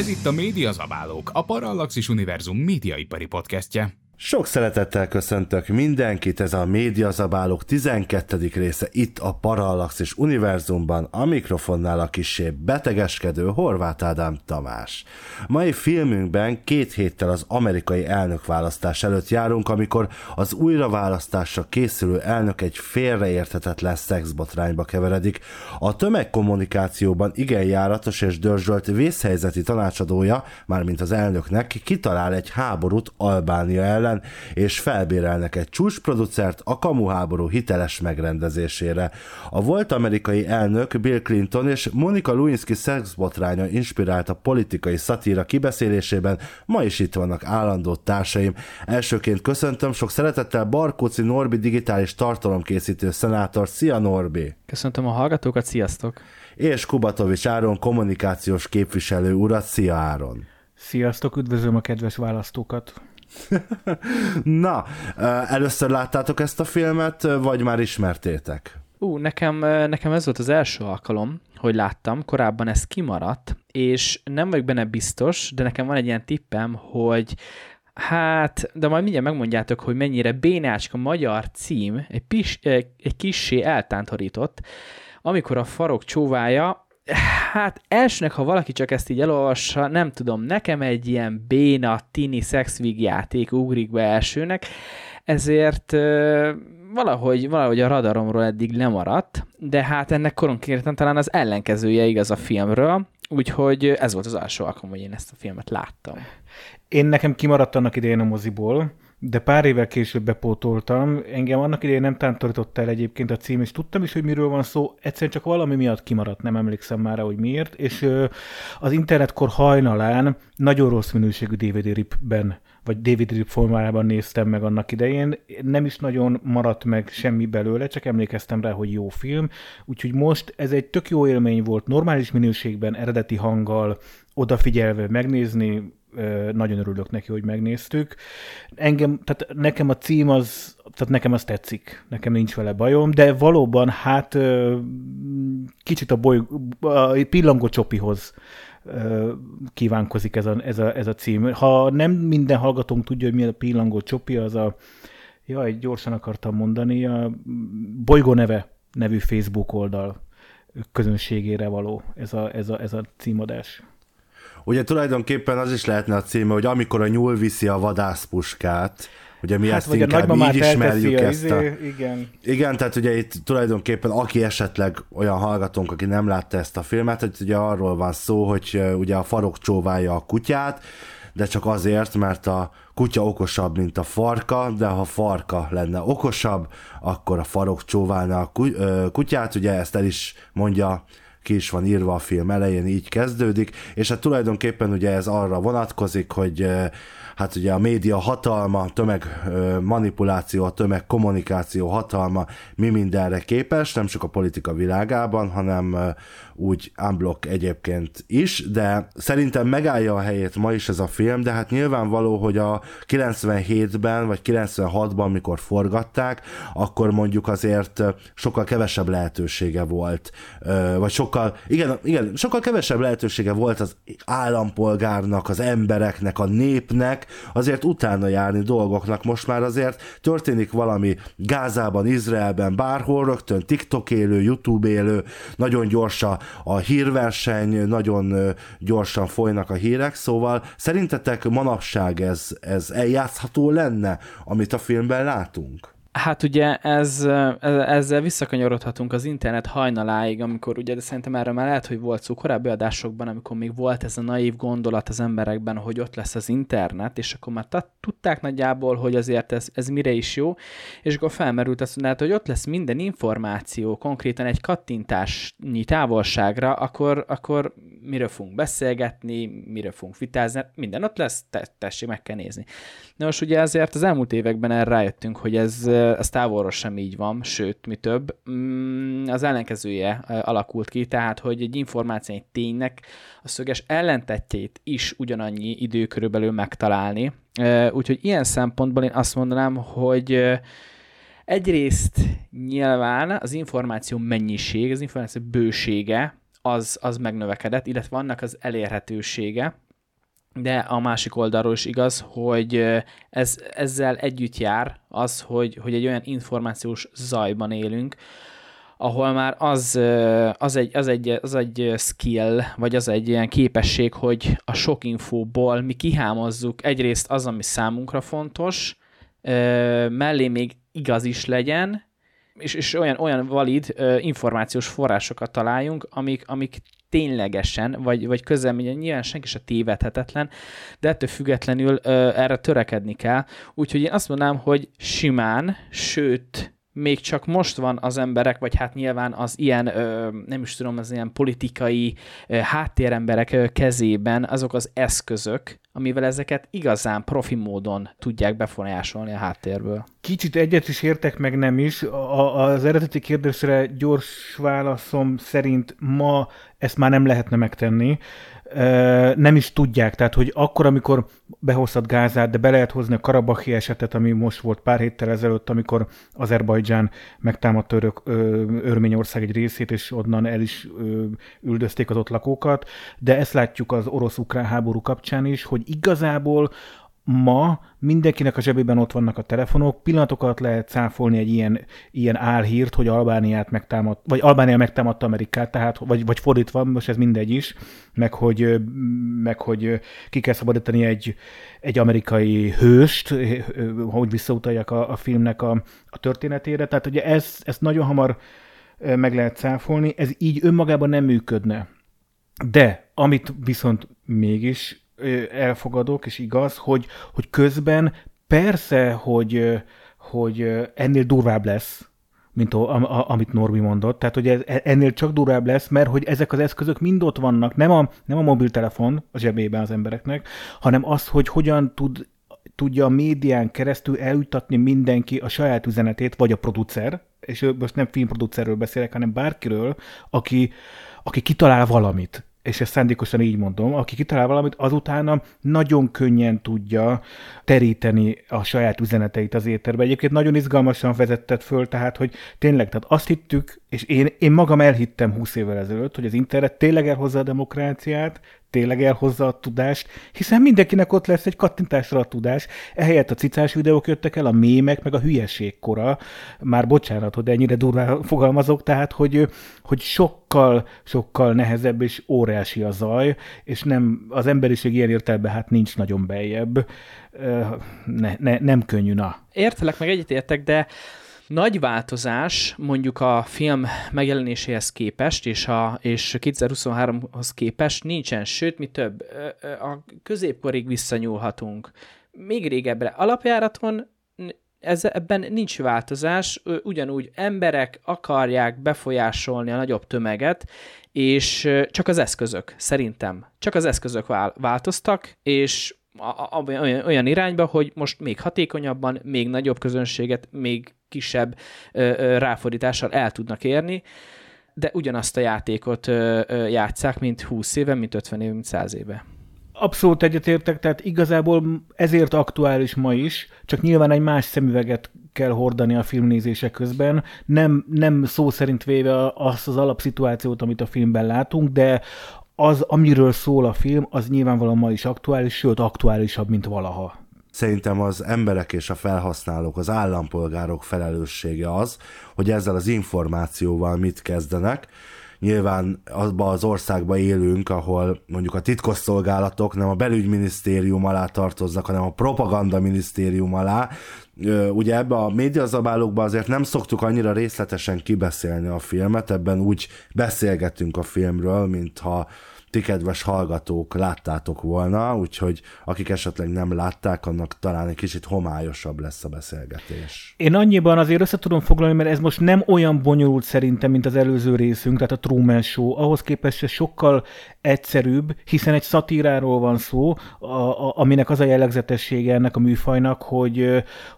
Ez itt a Média Zabálók, a Parallaxis Univerzum médiaipari podcastje. Sok szeretettel köszöntök mindenkit, ez a Médiazabálók 12. része itt a Parallaxis Univerzumban, a mikrofonnál a kisé betegeskedő Horváth Ádám Tamás. Mai filmünkben két héttel az amerikai elnökválasztás előtt járunk, amikor az újraválasztásra készülő elnök egy félreérthetetlen szexbotrányba keveredik. A tömegkommunikációban igen járatos és dörzsölt vészhelyzeti tanácsadója, mármint az elnöknek, kitalál egy háborút Albánia ellen, ellen, és felbérelnek egy csúcsproducert a kamuháború hiteles megrendezésére. A volt amerikai elnök Bill Clinton és Monica Lewinsky szexbotránya inspirált a politikai szatíra kibeszélésében, ma is itt vannak állandó társaim. Elsőként köszöntöm sok szeretettel Barkóci Norbi digitális tartalomkészítő szenátor. Szia Norbi! Köszöntöm a hallgatókat, sziasztok! És Kubatovics Áron kommunikációs képviselő urat, szia Áron! Sziasztok, üdvözlöm a kedves választókat! Na, először láttátok ezt a filmet, vagy már ismertétek? Ú, nekem, nekem ez volt az első alkalom, hogy láttam, korábban ez kimaradt, és nem vagyok benne biztos, de nekem van egy ilyen tippem, hogy Hát, de majd mindjárt megmondjátok, hogy mennyire bénácska magyar cím, egy, pis, egy kissé eltántorított, amikor a farok csóvája hát elsőnek, ha valaki csak ezt így elolvassa, nem tudom, nekem egy ilyen béna, tini szexvig játék ugrik be elsőnek, ezért valahogy, valahogy a radaromról eddig lemaradt, de hát ennek koronkérten talán az ellenkezője igaz a filmről, úgyhogy ez volt az első alkalom, hogy én ezt a filmet láttam. Én nekem kimaradt annak idején a moziból, de pár évvel később bepótoltam. Engem annak idején nem tántorított el egyébként a cím, és tudtam is, hogy miről van szó, egyszerűen csak valami miatt kimaradt, nem emlékszem már, hogy miért, és az internetkor hajnalán nagyon rossz minőségű DVD ripben vagy DVD rip formájában néztem meg annak idején. Nem is nagyon maradt meg semmi belőle, csak emlékeztem rá, hogy jó film. Úgyhogy most ez egy tök jó élmény volt, normális minőségben, eredeti hanggal, odafigyelve megnézni, nagyon örülök neki, hogy megnéztük. Engem, tehát nekem a cím az, tehát nekem az tetszik, nekem nincs vele bajom, de valóban hát kicsit a, boly, a pillangó csopihoz kívánkozik ez a, ez, a, ez a cím. Ha nem minden hallgatónk tudja, hogy mi a pillangó csopi, az a, jaj, gyorsan akartam mondani, a Bolygó neve nevű Facebook oldal közönségére való ez a, ez a, ez a címadás. Ugye tulajdonképpen az is lehetne a címe, hogy amikor a nyúl viszi a vadászpuskát, Ugye mi hát, ezt inkább így ismerjük ezt a... Izé, igen. igen, tehát ugye itt tulajdonképpen aki esetleg olyan hallgatónk, aki nem látta ezt a filmet, hogy ugye arról van szó, hogy ugye a farok csóválja a kutyát, de csak azért, mert a kutya okosabb, mint a farka, de ha farka lenne okosabb, akkor a farok csóválna a kutyát, ugye ezt el is mondja ki is van írva a film elején, így kezdődik, és hát tulajdonképpen ugye ez arra vonatkozik, hogy hát ugye a média hatalma, tömeg manipuláció, a tömeg kommunikáció hatalma mi mindenre képes, nem csak a politika világában, hanem úgy unblock egyébként is, de szerintem megállja a helyét ma is ez a film, de hát nyilvánvaló, hogy a 97-ben vagy 96-ban, mikor forgatták, akkor mondjuk azért sokkal kevesebb lehetősége volt, vagy sokkal, igen, igen, sokkal kevesebb lehetősége volt az állampolgárnak, az embereknek, a népnek azért utána járni dolgoknak. Most már azért történik valami Gázában, Izraelben, bárhol, rögtön TikTok élő, YouTube élő, nagyon gyorsan a hírverseny, nagyon gyorsan folynak a hírek, szóval szerintetek manapság ez, ez eljátszható lenne, amit a filmben látunk? Hát ugye ez, ezzel visszakanyarodhatunk az internet hajnaláig, amikor ugye, de szerintem erre már lehet, hogy volt szó korábbi adásokban, amikor még volt ez a naív gondolat az emberekben, hogy ott lesz az internet, és akkor már tudták nagyjából, hogy azért ez, ez mire is jó, és akkor felmerült azt, hát, hogy ott lesz minden információ, konkrétan egy kattintásnyi távolságra, akkor, akkor miről fogunk beszélgetni, miről fogunk vitázni, minden ott lesz, te, tessék, meg kell nézni. Na most ugye azért az elmúlt években erre rájöttünk, hogy ez, ez távolról sem így van, sőt, mi több, mm, az ellenkezője alakult ki, tehát, hogy egy információ, egy ténynek a szöges ellentetjét is ugyanannyi idő körülbelül megtalálni. Úgyhogy ilyen szempontból én azt mondanám, hogy egyrészt nyilván az információ mennyiség, az információ bősége az, az megnövekedett, illetve annak az elérhetősége, de a másik oldalról is igaz, hogy ez, ezzel együtt jár az, hogy, hogy egy olyan információs zajban élünk, ahol már az, az, egy, az, egy, az egy skill, vagy az egy ilyen képesség, hogy a sok infóból mi kihámozzuk egyrészt az, ami számunkra fontos, mellé még igaz is legyen, és, és olyan, olyan valid információs forrásokat találjunk, amik, amik ténylegesen, vagy, vagy közel, nyilván senki se tévedhetetlen, de ettől függetlenül ö, erre törekedni kell. Úgyhogy én azt mondanám, hogy simán, sőt, még csak most van az emberek, vagy hát nyilván az ilyen, ö, nem is tudom, az ilyen politikai ö, háttéremberek ö, kezében azok az eszközök, amivel ezeket igazán profi módon tudják befolyásolni a háttérből. Kicsit egyet is értek, meg nem is. A, az eredeti kérdésre gyors válaszom szerint ma ezt már nem lehetne megtenni nem is tudják, tehát hogy akkor, amikor behoztad Gázát, de be lehet hozni a Karabahi esetet, ami most volt pár héttel ezelőtt, amikor Azerbajdzsán megtámadta örök, Örményország egy részét, és onnan el is üldözték az ott lakókat, de ezt látjuk az orosz-ukrán háború kapcsán is, hogy igazából ma mindenkinek a zsebében ott vannak a telefonok, pillanatokat lehet cáfolni egy ilyen, ilyen álhírt, hogy Albániát megtámad, vagy Albánia megtámadta Amerikát, tehát, vagy, vagy fordítva, most ez mindegy is, meg hogy, meg hogy ki kell szabadítani egy, egy amerikai hőst, hogy visszautaljak a, a filmnek a, a történetére. Tehát ugye ez, ezt nagyon hamar meg lehet cáfolni, ez így önmagában nem működne. De amit viszont mégis elfogadok, és igaz, hogy, hogy közben persze, hogy, hogy ennél durvább lesz, mint a, a, amit Norbi mondott. Tehát, hogy ez, ennél csak durvább lesz, mert hogy ezek az eszközök mind ott vannak, nem a, nem a mobiltelefon a zsebében az embereknek, hanem az, hogy hogyan tud tudja a médián keresztül eljutatni mindenki a saját üzenetét, vagy a producer, és most nem filmproducerről beszélek, hanem bárkiről, aki, aki kitalál valamit és ezt szándékosan így mondom, aki kitalál valamit, azutána nagyon könnyen tudja teríteni a saját üzeneteit az éterbe. Egyébként nagyon izgalmasan vezetted föl, tehát, hogy tényleg, tehát azt hittük, és én, én magam elhittem 20 évvel ezelőtt, hogy az internet tényleg elhozza a demokráciát, tényleg elhozza a tudást, hiszen mindenkinek ott lesz egy kattintásra a tudás. Ehelyett a cicás videók jöttek el, a mémek, meg a hülyeség kora. Már bocsánat, hogy ennyire durván fogalmazok, tehát, hogy, hogy sokkal, sokkal nehezebb és óriási a zaj, és nem, az emberiség ilyen értelemben hát nincs nagyon beljebb. Ne, ne, nem könnyű, na. Értelek, meg egyetértek, de nagy változás mondjuk a film megjelenéséhez képest, és, a, és 2023-hoz képest nincsen, sőt, mi több, a középkorig visszanyúlhatunk. Még régebbre alapjáraton ez, ebben nincs változás, ugyanúgy emberek akarják befolyásolni a nagyobb tömeget, és csak az eszközök, szerintem, csak az eszközök változtak, és olyan, irányba, hogy most még hatékonyabban, még nagyobb közönséget, még kisebb ö, ö, ráfordítással el tudnak érni, de ugyanazt a játékot játszák, mint 20 éve, mint 50 éve, mint 100 éve. Abszolút egyetértek, tehát igazából ezért aktuális ma is, csak nyilván egy más szemüveget kell hordani a filmnézése közben. Nem, nem szó szerint véve azt az alapszituációt, amit a filmben látunk, de az, amiről szól a film, az nyilvánvalóan ma is aktuális, sőt aktuálisabb, mint valaha. Szerintem az emberek és a felhasználók, az állampolgárok felelőssége az, hogy ezzel az információval mit kezdenek. Nyilván abban az országban élünk, ahol mondjuk a titkosszolgálatok nem a belügyminisztérium alá tartoznak, hanem a propaganda minisztérium alá, ugye ebbe a médiazabálókban azért nem szoktuk annyira részletesen kibeszélni a filmet, ebben úgy beszélgetünk a filmről, mintha ti kedves hallgatók láttátok volna, úgyhogy akik esetleg nem látták, annak talán egy kicsit homályosabb lesz a beszélgetés. Én annyiban azért össze tudom foglalni, mert ez most nem olyan bonyolult szerintem, mint az előző részünk, tehát a Truman Show. Ahhoz képest sokkal egyszerűbb, hiszen egy szatíráról van szó, a, a, aminek az a jellegzetessége ennek a műfajnak, hogy,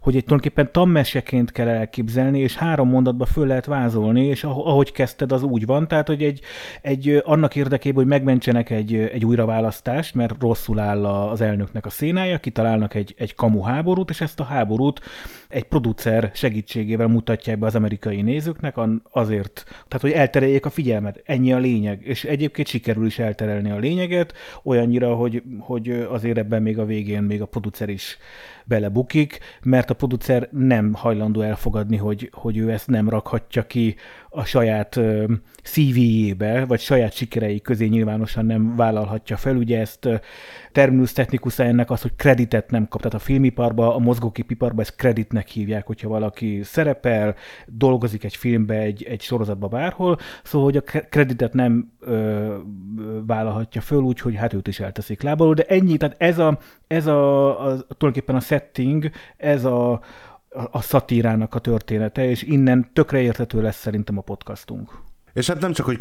hogy egy tulajdonképpen tammeseként kell elképzelni, és három mondatba föl lehet vázolni, és ahogy kezdted, az úgy van, tehát hogy egy, egy annak érdekében, hogy megment döntsenek egy, egy újraválasztást, mert rosszul áll az elnöknek a szénája, kitalálnak egy, egy kamu háborút, és ezt a háborút egy producer segítségével mutatják be az amerikai nézőknek azért, tehát hogy eltereljék a figyelmet. Ennyi a lényeg. És egyébként sikerül is elterelni a lényeget, olyannyira, hogy, hogy azért ebben még a végén még a producer is belebukik, mert a producer nem hajlandó elfogadni, hogy, hogy ő ezt nem rakhatja ki a saját CV-jébe, vagy saját sikerei közé nyilvánosan nem vállalhatja fel. Ugye ezt terminus technikus ennek az, hogy kreditet nem kap. Tehát a filmiparban, a mozgóképiparban ezt kreditnek hívják, hogyha valaki szerepel, dolgozik egy filmbe, egy, egy sorozatba bárhol, szóval, hogy a kreditet nem ö, vállalhatja föl, úgyhogy hát őt is elteszik lábalul, de ennyi, tehát ez a, ez a, a tulajdonképpen a setting, ez a, a szatírának a története, és innen tökre érthető lesz szerintem a podcastunk. És hát nem csak, hogy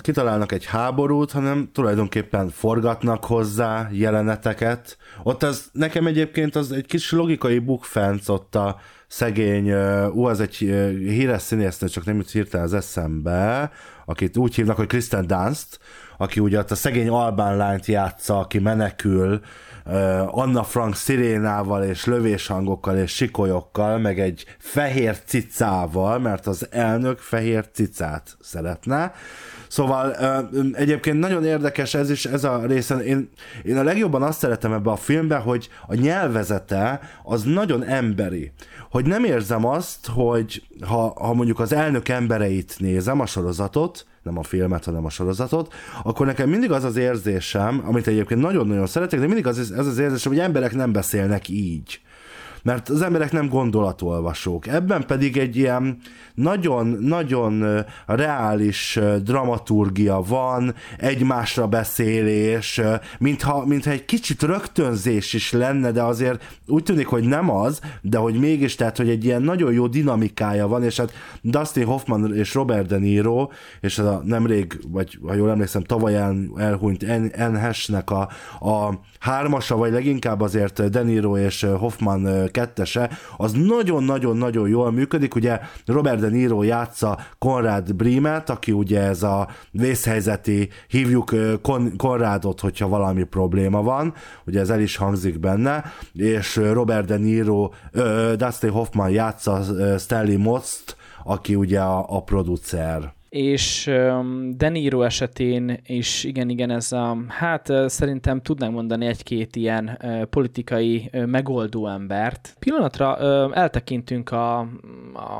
kitalálnak egy háborút, hanem tulajdonképpen forgatnak hozzá jeleneteket. Ott az nekem egyébként az egy kis logikai bukfenc ott a szegény, ú, az egy híres színésznő, csak nem jut hirtelen az eszembe, akit úgy hívnak, hogy Kristen Dunst, aki ugye a szegény albán lányt játsza, aki menekül, Anna Frank szirénával és lövéshangokkal és sikolyokkal, meg egy fehér cicával, mert az elnök fehér cicát szeretne. Szóval egyébként nagyon érdekes ez is, ez a része. Én, én a legjobban azt szeretem ebbe a filmbe, hogy a nyelvezete az nagyon emberi. Hogy nem érzem azt, hogy ha, ha mondjuk az elnök embereit nézem, a sorozatot, nem a filmet, hanem a sorozatot, akkor nekem mindig az az érzésem, amit egyébként nagyon-nagyon szeretek, de mindig az, ez az érzésem, hogy emberek nem beszélnek így mert az emberek nem gondolatolvasók. Ebben pedig egy ilyen nagyon-nagyon reális dramaturgia van, egymásra beszélés, mintha, mintha egy kicsit rögtönzés is lenne, de azért úgy tűnik, hogy nem az, de hogy mégis, tehát, hogy egy ilyen nagyon jó dinamikája van, és hát Dustin Hoffman és Robert De Niro, és ez a nemrég, vagy ha jól emlékszem, tavaly el, elhunyt N. nek a, a hármasa, vagy leginkább azért De Niro és Hoffman kettese, az nagyon-nagyon-nagyon jól működik. Ugye Robert De Niro játsza Konrad Brimet, aki ugye ez a vészhelyzeti, hívjuk Kon- Konrádot, hogyha valami probléma van, ugye ez el is hangzik benne, és Robert De Niro, Dustin Hoffman játsza Stanley Most, aki ugye a, a producer és um, Deniro esetén is igen, igen, ez a, hát szerintem tudnánk mondani egy-két ilyen politikai megoldó embert. Pillanatra eltekintünk a,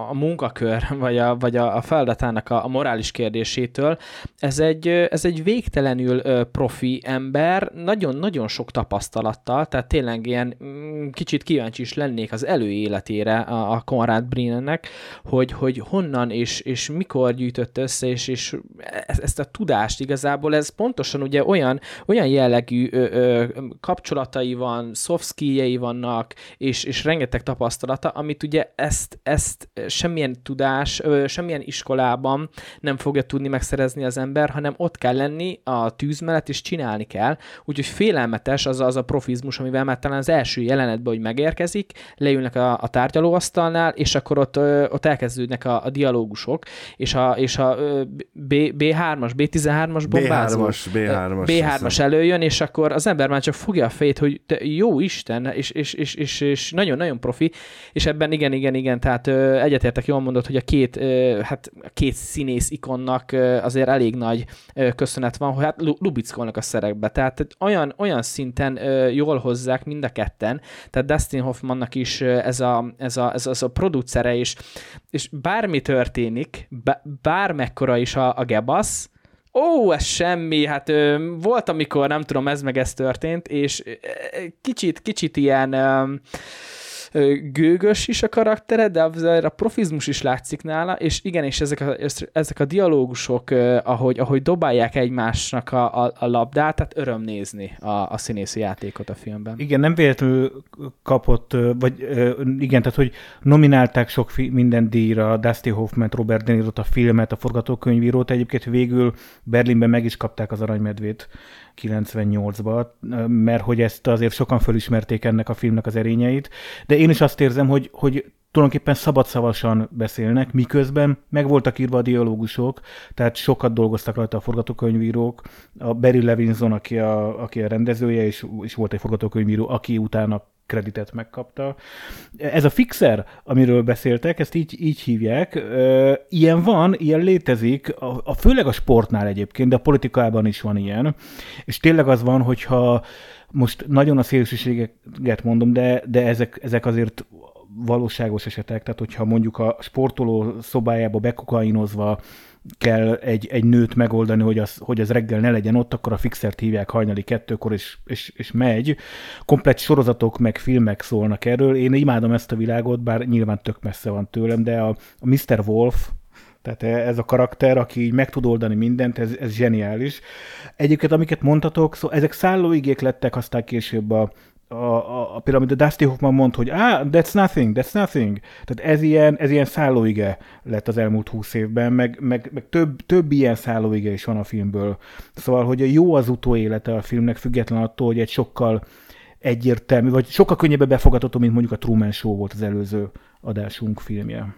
a munkakör, vagy a, vagy a, feladatának a, a morális kérdésétől. Ez egy, ez egy végtelenül profi ember, nagyon-nagyon sok tapasztalattal, tehát tényleg ilyen mm, kicsit kíváncsi is lennék az előéletére a, a Konrad Brinennek, hogy, hogy honnan és, és mikor gyűjtött össze, és, és ezt a tudást igazából ez pontosan ugye olyan, olyan jellegű ö, ö, kapcsolatai van, soft skill vannak, és, és rengeteg tapasztalata, amit ugye ezt, ezt semmilyen tudás, ö, semmilyen iskolában nem fogja tudni megszerezni az ember, hanem ott kell lenni a tűz mellett, és csinálni kell. Úgyhogy félelmetes az az a profizmus, amivel már talán az első jelenetben, hogy megérkezik, leülnek a, a tárgyalóasztalnál, és akkor ott, ö, ott elkezdődnek a, a dialógusok, és a, és a B, B3-as, B13-as bombázó. B3-as, B3-as. B3-as előjön, és akkor az ember már csak fogja a fejét, hogy te, jó Isten, és, és, és, és, és nagyon-nagyon profi, és ebben igen, igen, igen, tehát egyetértek, jól mondod, hogy a két, hát a két színész ikonnak azért elég nagy köszönet van, hogy hát lubickolnak a szerekbe, tehát olyan, olyan szinten jól hozzák mind a ketten, tehát Dustin Hoffmannak is ez a, ez a, ez a, ez a producere, és, és bármi történik, bármekkora is a, a gebasz, Ó, ez semmi, hát ö, volt, amikor nem tudom, ez meg ez történt, és ö, kicsit, kicsit ilyen ö, gőgös is a karaktere, de azért a profizmus is látszik nála, és igen, és ezek a, ezek a dialógusok, ahogy, ahogy dobálják egymásnak a, a, a labdát, tehát öröm nézni a, a színészi játékot a filmben. Igen, nem véletlenül kapott, vagy igen, tehát hogy nominálták sok fi- minden díjra, Dusty Hoffman, Robert De Niro-t, a filmet, a forgatókönyvírót, egyébként végül Berlinben meg is kapták az Aranymedvét 98-ba, mert hogy ezt azért sokan fölismerték ennek a filmnek az erényeit, de én is azt érzem, hogy, hogy tulajdonképpen szabadszavasan beszélnek, miközben meg voltak írva a dialógusok, tehát sokat dolgoztak rajta a forgatókönyvírók. A Barry Levinson, aki a, aki a rendezője, és, és volt egy forgatókönyvíró, aki utána kreditet megkapta. Ez a fixer, amiről beszéltek, ezt így, így hívják. Ilyen van, ilyen létezik, a, a, főleg a sportnál egyébként, de a politikában is van ilyen. És tényleg az van, hogyha most nagyon a szélsőséget mondom, de, de ezek, ezek azért valóságos esetek, tehát hogyha mondjuk a sportoló szobájába bekokainozva kell egy, egy nőt megoldani, hogy az, hogy az reggel ne legyen ott, akkor a fixert hívják hajnali kettőkor, és, és, és megy. Komplett sorozatok meg filmek szólnak erről. Én imádom ezt a világot, bár nyilván tök messze van tőlem, de a, a Mr. Wolf, tehát ez a karakter, aki így meg tud oldani mindent, ez, ez zseniális. Egyébként, amiket mondhatok, szóval ezek szállóigék lettek aztán később a, a, a, a például, amit a Dusty Hoffman mond, hogy ah, that's nothing, that's nothing. Tehát ez ilyen, ez ilyen szállóige lett az elmúlt húsz évben, meg, meg, meg több, több ilyen szállóige is van a filmből. Szóval, hogy a jó az utóélete a filmnek, független attól, hogy egy sokkal egyértelmű, vagy sokkal könnyebben befogadható, mint mondjuk a Truman Show volt az előző adásunk filmje.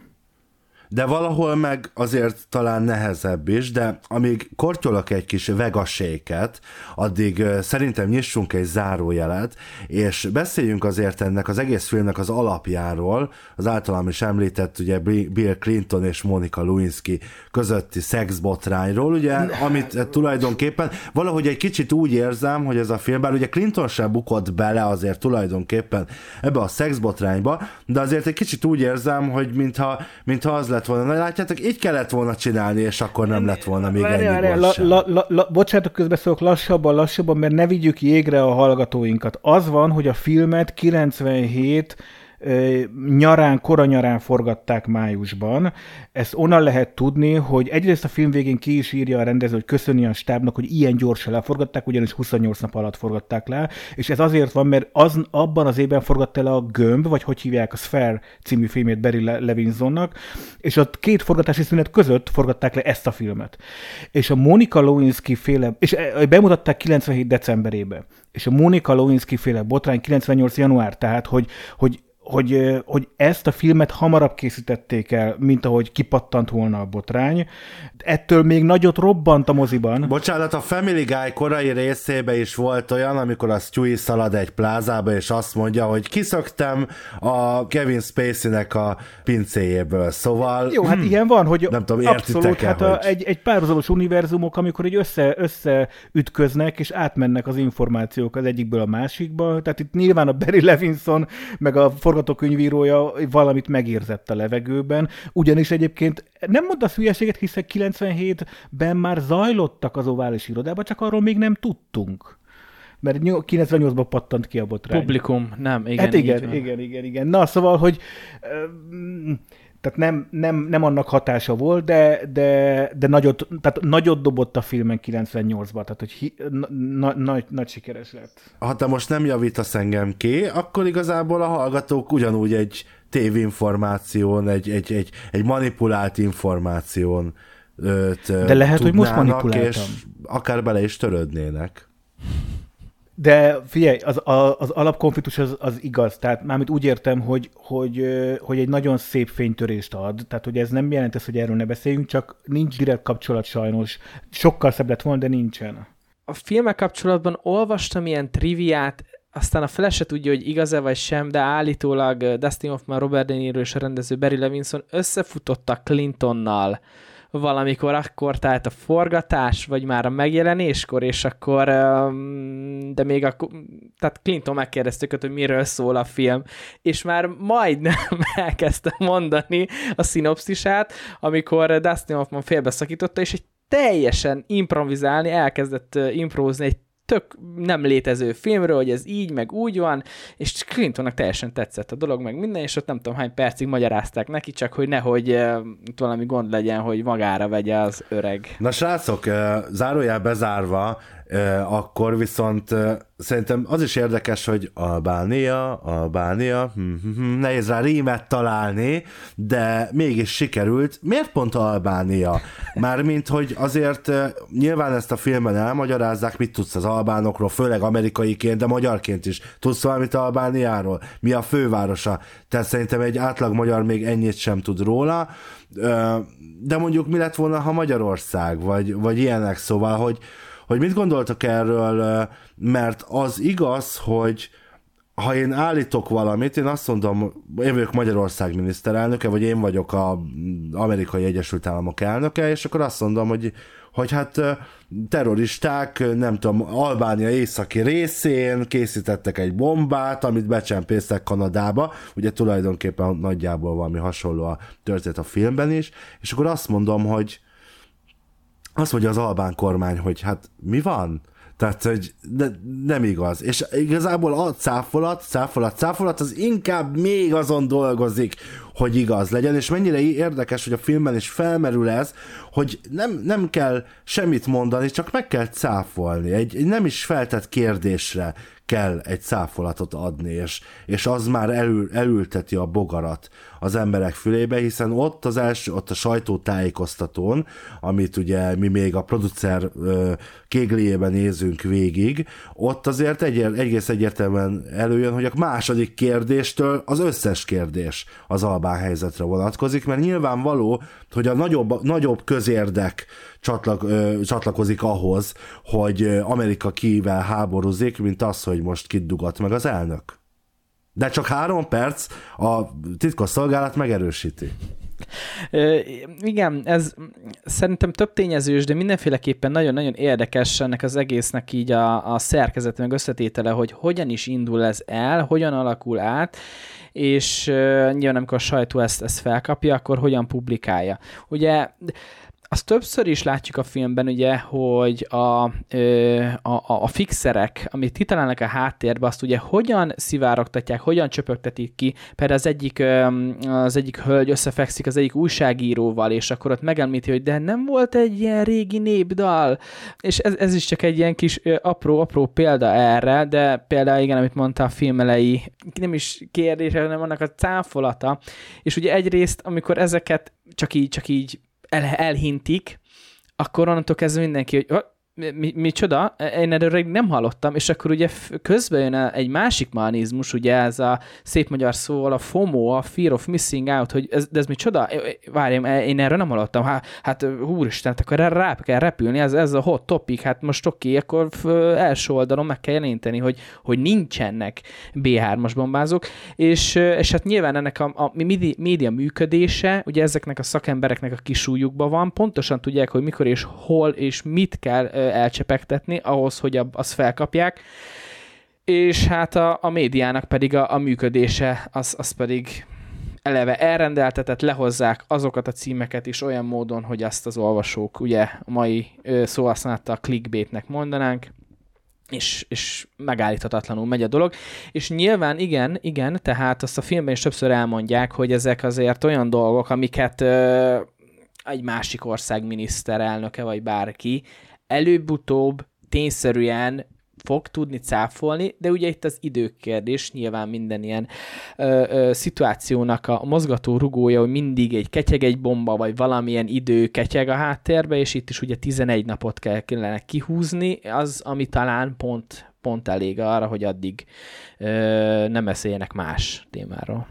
De valahol meg azért talán nehezebb is, de amíg kortyolok egy kis vegaséket, addig szerintem nyissunk egy zárójelet, és beszéljünk azért ennek az egész filmnek az alapjáról, az általam is említett ugye Bill Clinton és Monica Lewinsky közötti szexbotrányról, ugye, amit tulajdonképpen valahogy egy kicsit úgy érzem, hogy ez a film, bár ugye Clinton sem bukott bele azért tulajdonképpen ebbe a szexbotrányba, de azért egy kicsit úgy érzem, hogy mintha, mintha az lett volna, na látjátok, így kellett volna csinálni, és akkor nem lett volna még Várj, ennyi várj, la, la, la, la, bocsánatok, közbeszólok lassabban, lassabban, mert ne vigyük jégre a hallgatóinkat. Az van, hogy a filmet 97 nyarán, koranyarán forgatták májusban. Ezt onnan lehet tudni, hogy egyrészt a film végén ki is írja a rendező, hogy köszöni a stábnak, hogy ilyen gyorsan leforgatták, ugyanis 28 nap alatt forgatták le, és ez azért van, mert az, abban az évben forgatta le a Gömb, vagy hogy hívják a Sphere című filmét Barry Le- Levinsonnak, és a két forgatási szünet között forgatták le ezt a filmet. És a Monica Lewinsky féle, és bemutatták 97 decemberébe, és a Monica Lewinsky féle botrány 98 január, tehát hogy, hogy hogy, hogy ezt a filmet hamarabb készítették el, mint ahogy kipattant volna a botrány. Ettől még nagyot robbant a moziban. Bocsánat, a Family Guy korai részébe is volt olyan, amikor a Stewie szalad egy plázába, és azt mondja, hogy kiszöktem a Kevin Spacey-nek a pincéjéből, szóval... Jó, hát ilyen van, hogy Nem tudom, abszolút, hát a, hogy- egy, egy párhuzamos univerzumok, amikor egy össze, összeütköznek, és átmennek az információk az egyikből a másikba. Tehát itt nyilván a Barry Levinson, meg a forgatókönyvírója valamit megérzett a levegőben, ugyanis egyébként nem mondasz hülyeséget, hiszen 97-ben már zajlottak az ovális irodában, csak arról még nem tudtunk. Mert nyol- 98-ban pattant ki a botrány. Publikum, nem, igen. hát igen, igen, igen, igen. Na, szóval, hogy tehát nem, nem, nem annak hatása volt, de, de, de nagyot, tehát nagyot dobott a filmen 98-ban, tehát hogy hi, na, na, nagy, nagy sikeres lett. Ha te most nem javítasz engem ki, akkor igazából a hallgatók ugyanúgy egy tévinformáción, egy, egy, egy, egy manipulált információn öt, De lehet, hogy most manipuláltam. És akár bele is törődnének. De figyelj, az, a, az alapkonfliktus az, az igaz, tehát mármint úgy értem, hogy, hogy, hogy egy nagyon szép fénytörést ad, tehát hogy ez nem jelent ezt, hogy erről ne beszéljünk, csak nincs direkt kapcsolat sajnos. Sokkal szebb lett volna, de nincsen. a filmek kapcsolatban olvastam ilyen triviát, aztán a fele se tudja, hogy igaz-e vagy sem, de állítólag Dustin Hoffman, Robert De Niro és a rendező Barry Levinson összefutottak Clintonnal valamikor akkor, tehát a forgatás, vagy már a megjelenéskor, és akkor, de még akkor, tehát Clinton megkérdezte őket, hogy miről szól a film, és már majdnem elkezdte mondani a szinopszisát, amikor Dustin Hoffman félbeszakította, és egy teljesen improvizálni, elkezdett ö, improvizni egy tök nem létező filmről, hogy ez így, meg úgy van, és Clintonnak teljesen tetszett a dolog, meg minden, és ott nem tudom hány percig magyarázták neki, csak hogy nehogy itt valami gond legyen, hogy magára vegye az öreg. Na srácok, ö, zárójel bezárva, akkor viszont szerintem az is érdekes, hogy Albánia, Albánia, hm, hm, hm, nehéz rá rímet találni, de mégis sikerült. Miért pont Albánia? Mármint, hogy azért nyilván ezt a filmben elmagyarázzák, mit tudsz az albánokról, főleg amerikaiként, de magyarként is. Tudsz valamit Albániáról? Mi a fővárosa? Tehát szerintem egy átlag magyar még ennyit sem tud róla. De mondjuk mi lett volna, ha Magyarország, vagy, vagy ilyenek, szóval, hogy, hogy mit gondoltok erről, mert az igaz, hogy ha én állítok valamit, én azt mondom, én vagyok Magyarország miniszterelnöke, vagy én vagyok a Amerikai Egyesült Államok elnöke, és akkor azt mondom, hogy, hogy hát terroristák, nem tudom, Albánia északi részén készítettek egy bombát, amit becsempésztek Kanadába, ugye tulajdonképpen nagyjából valami hasonló a történet a filmben is, és akkor azt mondom, hogy azt mondja az albán kormány, hogy hát mi van? Tehát, hogy de, nem igaz. És igazából a cáfolat, cáfolat, cáfolat, az inkább még azon dolgozik, hogy igaz legyen, és mennyire érdekes, hogy a filmben is felmerül ez, hogy nem, nem kell semmit mondani, csak meg kell cáfolni. Egy, egy nem is feltett kérdésre kell egy cáfolatot adni, és, és az már elül, elülteti a bogarat az emberek fülébe, hiszen ott az első, ott a sajtótájékoztatón, amit ugye mi még a producer ö, kégléjében nézünk végig, ott azért egy, egész egyértelműen előjön, hogy a második kérdéstől az összes kérdés az albán helyzetre vonatkozik, mert nyilvánvaló, hogy a nagyobb, nagyobb közérdek csatlak, ö, csatlakozik ahhoz, hogy Amerika kivel háborúzik, mint az, hogy most kidugat meg az elnök. De csak három perc a titkos szolgálat megerősíti. Ö, igen, ez szerintem több tényezős, de mindenféleképpen nagyon-nagyon érdekes ennek az egésznek így a, a szerkezet meg összetétele, hogy hogyan is indul ez el, hogyan alakul át, és nyilván amikor a sajtó ezt, ezt felkapja, akkor hogyan publikálja. Ugye azt többször is látjuk a filmben, ugye, hogy a, ö, a, a fixerek, amit kitalálnak a háttérbe, azt ugye hogyan szivárogtatják, hogyan csöpögtetik ki. Például az egyik, az egyik hölgy összefekszik az egyik újságíróval, és akkor ott megemlíti, hogy de nem volt egy ilyen régi népdal. És ez, ez is csak egy ilyen kis apró-apró példa erre, de például igen, amit mondta a film elejé, nem is kérdés, hanem annak a cáfolata. És ugye egyrészt, amikor ezeket csak így, csak így el, elhintik, akkor onnantól kezdve mindenki, hogy mi, mi csoda, én erről nem hallottam, és akkor ugye közben jön egy másik mechanizmus, ugye ez a szép magyar szóval a FOMO, a Fear of Missing Out, hogy ez, de ez mi csoda? Várjam, én erről nem hallottam, hát, hát úristen, akkor erre rá kell repülni, ez, ez a hot topic, hát most oké, akkor első oldalon meg kell jelenteni, hogy, hogy nincsenek B3-as bombázók, és, és hát nyilván ennek a, a média működése, ugye ezeknek a szakembereknek a kisújukban van, pontosan tudják, hogy mikor és hol és mit kell elcsepegtetni ahhoz, hogy azt felkapják, és hát a, a médiának pedig a, a működése, az, az pedig eleve elrendeltetett, lehozzák azokat a címeket is olyan módon, hogy azt az olvasók ugye a mai szóhasználattal clickbaitnek mondanánk, és, és megállíthatatlanul megy a dolog. És nyilván igen, igen, tehát azt a filmben is többször elmondják, hogy ezek azért olyan dolgok, amiket ö, egy másik ország miniszterelnöke, vagy bárki előbb-utóbb tényszerűen fog tudni cáfolni, de ugye itt az időkérdés, nyilván minden ilyen ö, ö, szituációnak a mozgató rugója, hogy mindig egy ketyeg egy bomba, vagy valamilyen idő ketyeg a háttérbe, és itt is ugye 11 napot kell kellene kihúzni, az, ami talán pont, pont elég arra, hogy addig ö, nem beszéljenek más témáról.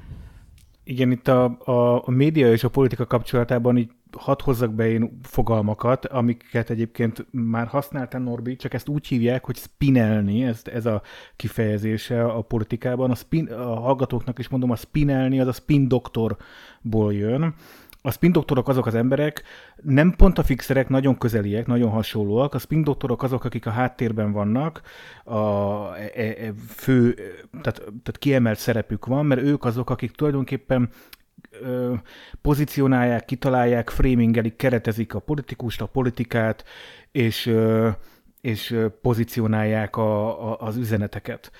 Igen, itt a, a, a média és a politika kapcsolatában így hadd hozzak be én fogalmakat, amiket egyébként már használta Norbi, csak ezt úgy hívják, hogy spinelni, ez, ez a kifejezése a politikában. A, spin, a hallgatóknak is mondom, a spinelni az a spin doktorból jön. A spin doktorok azok az emberek, nem pont a fixerek, nagyon közeliek, nagyon hasonlóak. A spin doktorok azok, akik a háttérben vannak, a, e, e, fő, tehát, tehát kiemelt szerepük van, mert ők azok, akik tulajdonképpen ö, pozícionálják, kitalálják, framingelik, keretezik a politikust, a politikát, és, és pozícionálják a, a, az üzeneteket.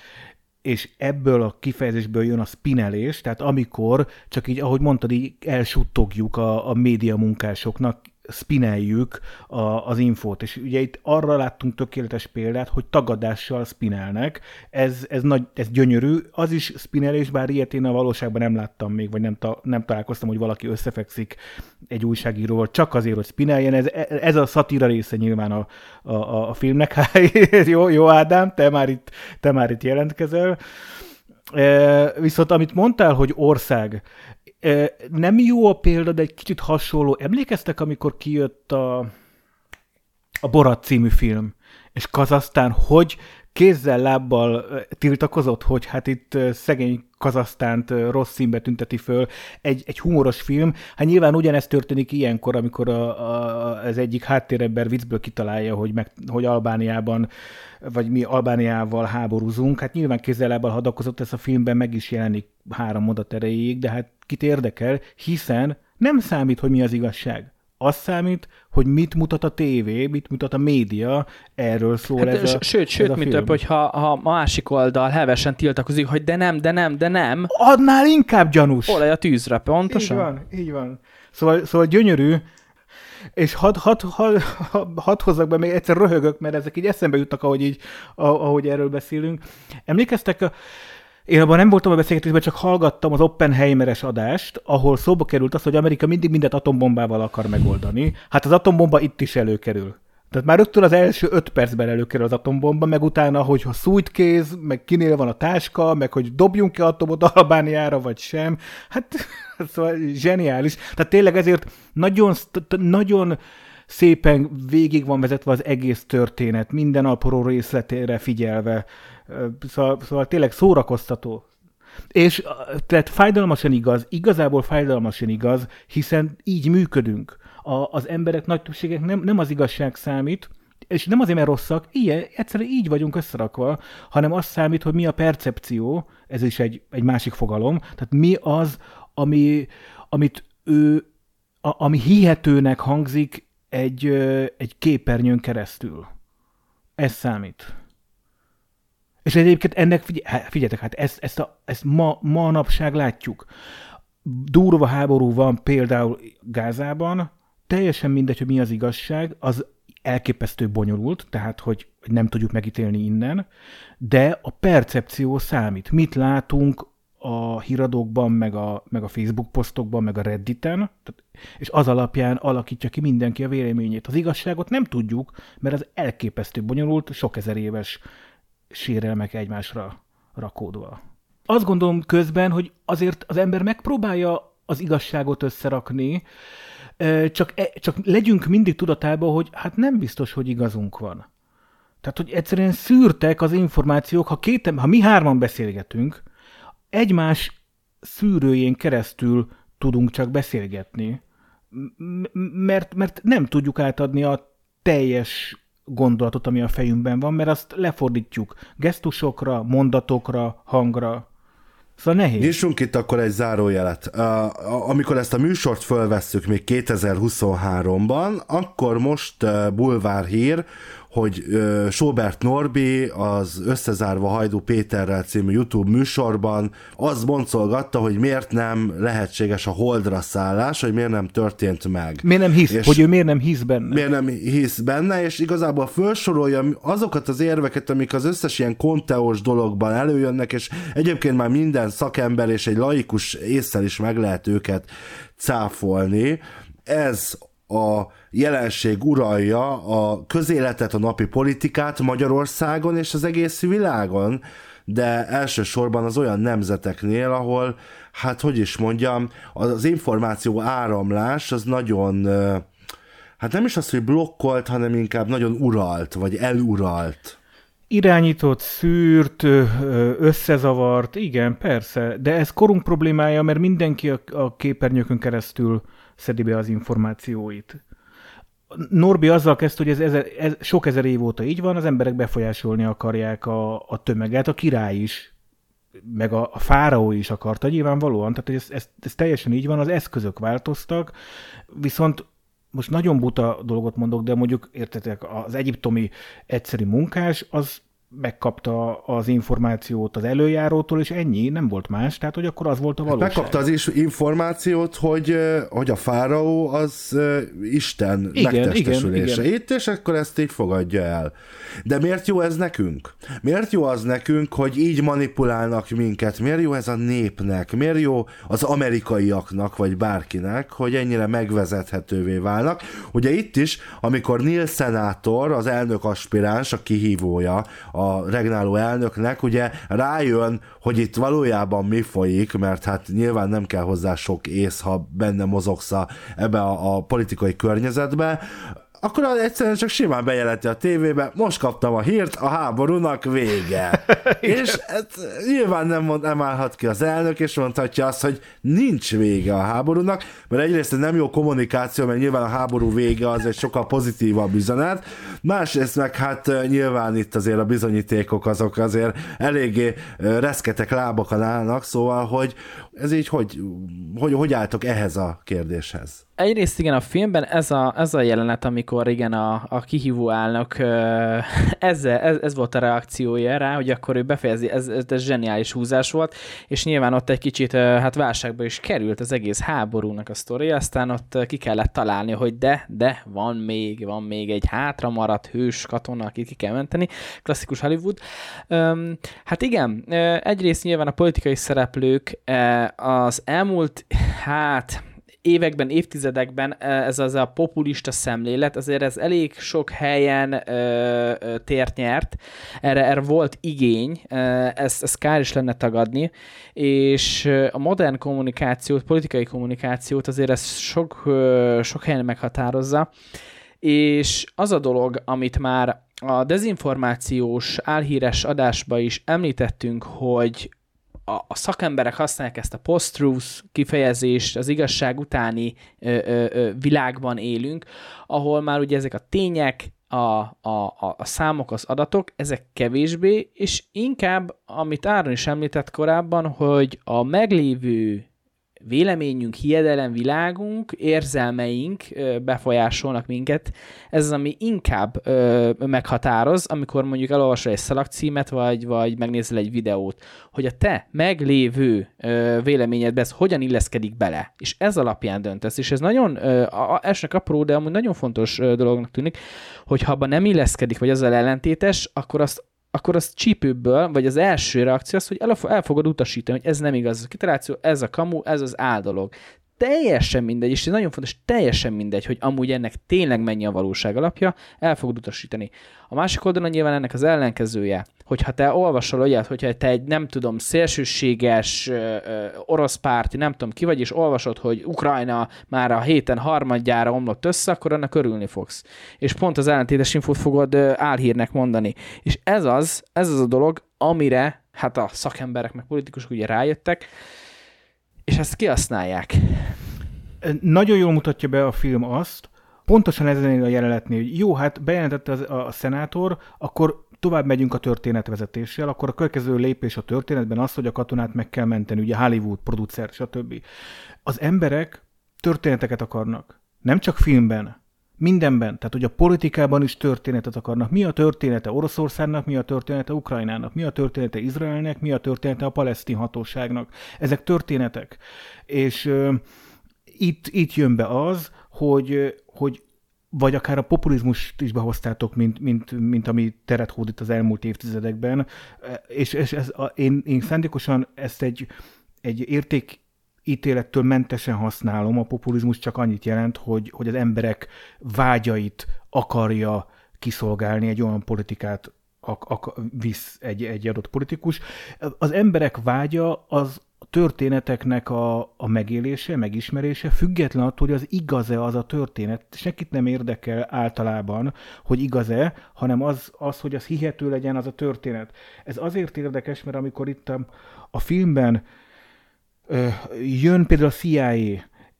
És ebből a kifejezésből jön a spinelés, tehát amikor csak így, ahogy mondtad, így elsuttogjuk a, a média munkásoknak, spineljük a, az infót. És ugye itt arra láttunk tökéletes példát, hogy tagadással spinelnek. Ez, ez, nagy, ez gyönyörű. Az is spinelés, bár ilyet én a valóságban nem láttam még, vagy nem, ta, nem találkoztam, hogy valaki összefekszik egy újságíróval csak azért, hogy spineljen. Ez, ez a szatíra része nyilván a, a, a filmnek. jó, jó Ádám, te már itt, te már itt jelentkezel. E, viszont amit mondtál, hogy ország, nem jó a példa, de egy kicsit hasonló. Emlékeztek, amikor kijött a, a Borat című film, és Kazasztán hogy kézzel, lábbal tiltakozott, hogy hát itt szegény Kazasztánt rossz színbe tünteti föl egy, egy humoros film. Hát nyilván ugyanezt történik ilyenkor, amikor a, a, az egyik háttérember viccből kitalálja, hogy, meg, hogy Albániában, vagy mi Albániával háborúzunk. Hát nyilván kézzel, hadakozott, ez a filmben meg is jelenik három mondat erejéig, de hát kit érdekel, hiszen nem számít, hogy mi az igazság az számít, hogy mit mutat a tévé, mit mutat a média, erről szól hát, ez a Sőt, sőt, ez a mint több, hogyha ha a másik oldal hevesen tiltakozik, hogy de nem, de nem, de nem. Adnál inkább gyanús. Olaj a tűzre, pontosan. Így van, így van. Szóval, szóval gyönyörű, és hadd had, had, had hozzak be, még egyszer röhögök, mert ezek így eszembe jutnak, ahogy, így, ahogy erről beszélünk. Emlékeztek a én abban nem voltam a beszélgetésben, csak hallgattam az Oppenheimeres adást, ahol szóba került az, hogy Amerika mindig mindent atombombával akar megoldani. Hát az atombomba itt is előkerül. Tehát már rögtön az első öt percben előkerül az atombomba, meg utána, hogy ha szújt kéz, meg kinél van a táska, meg hogy dobjunk ki atomot Albániára, vagy sem. Hát, szóval zseniális. Tehát tényleg ezért nagyon, nagyon szépen végig van vezetve az egész történet, minden apró részletére figyelve. Szóval, szóval tényleg szórakoztató. És tehát fájdalmasan igaz, igazából fájdalmasan igaz, hiszen így működünk. A, az emberek nagy többségek nem, nem az igazság számít, és nem azért, mert rosszak, ilyen, egyszerűen így vagyunk összerakva, hanem az számít, hogy mi a percepció, ez is egy, egy másik fogalom, tehát mi az, ami, amit ő, a, ami hihetőnek hangzik egy, egy képernyőn keresztül. Ez számít. És egyébként ennek, figyel, figyeljetek, hát ezt, ezt, a, ezt ma, ma napság látjuk. Durva háború van például Gázában, teljesen mindegy, hogy mi az igazság, az elképesztő bonyolult, tehát hogy nem tudjuk megítélni innen, de a percepció számít. Mit látunk a híradókban, meg a, meg a Facebook posztokban, meg a Redditen, és az alapján alakítja ki mindenki a véleményét. Az igazságot nem tudjuk, mert az elképesztő bonyolult, sok ezer éves sérelmek egymásra rakódva. Azt gondolom közben, hogy azért az ember megpróbálja az igazságot összerakni, csak, e, csak legyünk mindig tudatában, hogy hát nem biztos, hogy igazunk van. Tehát, hogy egyszerűen szűrtek az információk, ha, két, ha mi hárman beszélgetünk, egymás szűrőjén keresztül tudunk csak beszélgetni, mert, mert nem tudjuk átadni a teljes gondolatot, ami a fejünkben van, mert azt lefordítjuk gesztusokra, mondatokra, hangra. Szóval nehéz. Nyissunk itt akkor egy zárójelet. Amikor ezt a műsort fölvesszük még 2023-ban, akkor most bulvár hír, hogy Sobert Norbi az Összezárva Hajdú Péterrel című YouTube műsorban az boncolgatta, hogy miért nem lehetséges a holdra szállás, hogy miért nem történt meg. Miért nem hisz, és hogy ő miért nem hisz benne. Miért nem hisz benne, és igazából felsorolja azokat az érveket, amik az összes ilyen konteós dologban előjönnek, és egyébként már minden szakember és egy laikus észsel is meg lehet őket cáfolni. Ez a jelenség uralja a közéletet, a napi politikát Magyarországon és az egész világon, de elsősorban az olyan nemzeteknél, ahol, hát hogy is mondjam, az információ áramlás az nagyon, hát nem is az, hogy blokkolt, hanem inkább nagyon uralt, vagy eluralt. Irányított, szűrt, összezavart, igen, persze, de ez korunk problémája, mert mindenki a, a képernyőkön keresztül szedi be az információit. Norbi azzal kezdte, hogy ez, ez, ez sok ezer év óta így van, az emberek befolyásolni akarják a, a tömeget, a király is meg a, a fáraó is akarta, nyilvánvalóan, tehát ez, ez, ez teljesen így van, az eszközök változtak, viszont most nagyon buta dolgot mondok, de mondjuk értetek, az egyiptomi egyszeri munkás, az megkapta az információt az előjárótól, és ennyi, nem volt más, tehát hogy akkor az volt a valóság. Megkapta az is információt, hogy, hogy a fáraó az Isten igen, megtestesülése igen, itt, és akkor ezt így fogadja el. De miért jó ez nekünk? Miért jó az nekünk, hogy így manipulálnak minket? Miért jó ez a népnek? Miért jó az amerikaiaknak, vagy bárkinek, hogy ennyire megvezethetővé válnak? Ugye itt is, amikor Neil Senátor, az elnök aspiráns, a kihívója, a a regnáló elnöknek, ugye rájön, hogy itt valójában mi folyik, mert hát nyilván nem kell hozzá sok ész, ha benne mozogsz a, ebbe a, a politikai környezetbe, akkor egyszerűen csak simán bejelenti a tévébe, most kaptam a hírt, a háborúnak vége. és hát, nyilván nem, mond, nem állhat ki az elnök, és mondhatja azt, hogy nincs vége a háborúnak, mert egyrészt nem jó kommunikáció, mert nyilván a háború vége az egy sokkal pozitívabb üzenet, másrészt meg hát nyilván itt azért a bizonyítékok azok azért eléggé reszketek lábakon állnak, szóval, hogy ez így hogy, hogy, hogy álltok ehhez a kérdéshez? Egyrészt igen, a filmben ez a, ez a jelenet, amikor igen, a, a kihívó állnak, ez, ez, ez volt a reakciója rá, hogy akkor ő befejezi, ez, ez, zseniális húzás volt, és nyilván ott egy kicsit hát válságba is került az egész háborúnak a sztori, aztán ott ki kellett találni, hogy de, de, van még, van még egy hátra maradt hős katona, akit ki kell menteni, klasszikus Hollywood. Hát igen, egyrészt nyilván a politikai szereplők az elmúlt, hát években, évtizedekben ez az a populista szemlélet, azért ez elég sok helyen ö, tért nyert, erre, erre volt igény, ezt, ezt kár is lenne tagadni, és a modern kommunikációt, politikai kommunikációt azért ez sok, ö, sok helyen meghatározza, és az a dolog, amit már a dezinformációs álhíres adásba is említettünk, hogy a, a szakemberek használják ezt a post-truth kifejezést, az igazság utáni ö, ö, ö, világban élünk, ahol már ugye ezek a tények, a, a, a, a számok, az adatok, ezek kevésbé, és inkább, amit Áron is említett korábban, hogy a meglévő véleményünk, hiedelem, világunk, érzelmeink befolyásolnak minket. Ez az, ami inkább meghatároz, amikor mondjuk elolvasol egy szalagcímet, vagy, vagy megnézel egy videót, hogy a te meglévő ö, véleményedbe ez hogyan illeszkedik bele. És ez alapján döntesz. És ez nagyon, a, esnek apró, de amúgy nagyon fontos dolognak tűnik, hogy ha abban nem illeszkedik, vagy azzal ellentétes, akkor azt akkor az csípőbből, vagy az első reakció az, hogy el, el fogod utasítani, hogy ez nem igaz, a kitaláció, ez a kamu, ez az áldolog teljesen mindegy, és ez nagyon fontos, teljesen mindegy, hogy amúgy ennek tényleg mennyi a valóság alapja, el fogod utasítani. A másik oldalon nyilván ennek az ellenkezője, hogyha te olvasol olyat, hogyha te egy nem tudom, szélsőséges ö, ö, orosz párti, nem tudom ki vagy, és olvasod, hogy Ukrajna már a héten harmadjára omlott össze, akkor annak örülni fogsz. És pont az ellentétes infót fogod ö, álhírnek mondani. És ez az, ez az a dolog, amire hát a szakemberek, meg politikusok ugye rájöttek, és ezt kihasználják. Nagyon jól mutatja be a film azt, pontosan ezen a jelenetnél, hogy jó, hát bejelentette az, a, a szenátor, akkor tovább megyünk a történetvezetéssel, akkor a következő lépés a történetben az, hogy a katonát meg kell menteni, ugye Hollywood, producer, stb. Az emberek történeteket akarnak. Nem csak filmben, Mindenben, tehát hogy a politikában is történetet akarnak. Mi a története Oroszországnak, mi a története Ukrajnának, mi a története Izraelnek, mi a története a palesztin hatóságnak. Ezek történetek. És uh, itt, itt jön be az, hogy, hogy vagy akár a populizmust is behoztátok, mint, mint, mint ami teret hódít az elmúlt évtizedekben, és, és ez, a, én, én szándékosan ezt egy, egy érték ítélettől mentesen használom, a populizmus csak annyit jelent, hogy, hogy az emberek vágyait akarja kiszolgálni egy olyan politikát, ak, ak, visz egy, egy adott politikus. Az emberek vágya az történeteknek a, a megélése, megismerése, független attól, hogy az igaz-e az a történet. Senkit nem érdekel általában, hogy igaz-e, hanem az, az, hogy az hihető legyen az a történet. Ez azért érdekes, mert amikor itt a, a filmben jön például a CIA,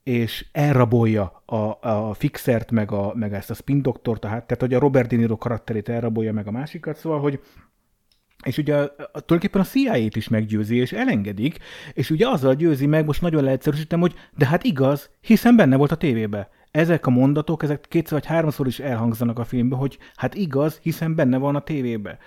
és elrabolja a, a fixert, meg, a, meg ezt a spin doktort, tehát, hogy a Robert De Niro karakterét elrabolja meg a másikat, szóval, hogy és ugye a, a, tulajdonképpen a CIA-t is meggyőzi, és elengedik, és ugye azzal győzi meg, most nagyon leegyszerűsítem, hogy de hát igaz, hiszen benne volt a tévébe. Ezek a mondatok, ezek kétszer vagy háromszor is elhangzanak a filmben, hogy hát igaz, hiszen benne van a tévébe.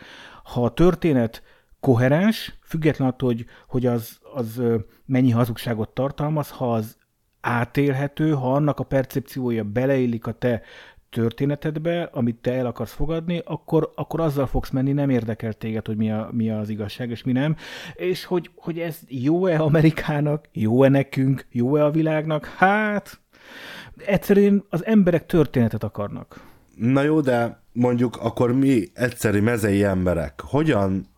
Ha a történet koherens, független attól, hogy, hogy az, az mennyi hazugságot tartalmaz, ha az átélhető, ha annak a percepciója beleillik a te történetedbe, amit te el akarsz fogadni, akkor, akkor azzal fogsz menni, nem érdekel téged, hogy mi, a, mi az igazság, és mi nem. És hogy, hogy ez jó-e Amerikának, jó-e nekünk, jó-e a világnak? Hát, egyszerűen az emberek történetet akarnak. Na jó, de mondjuk akkor mi egyszerű mezei emberek, hogyan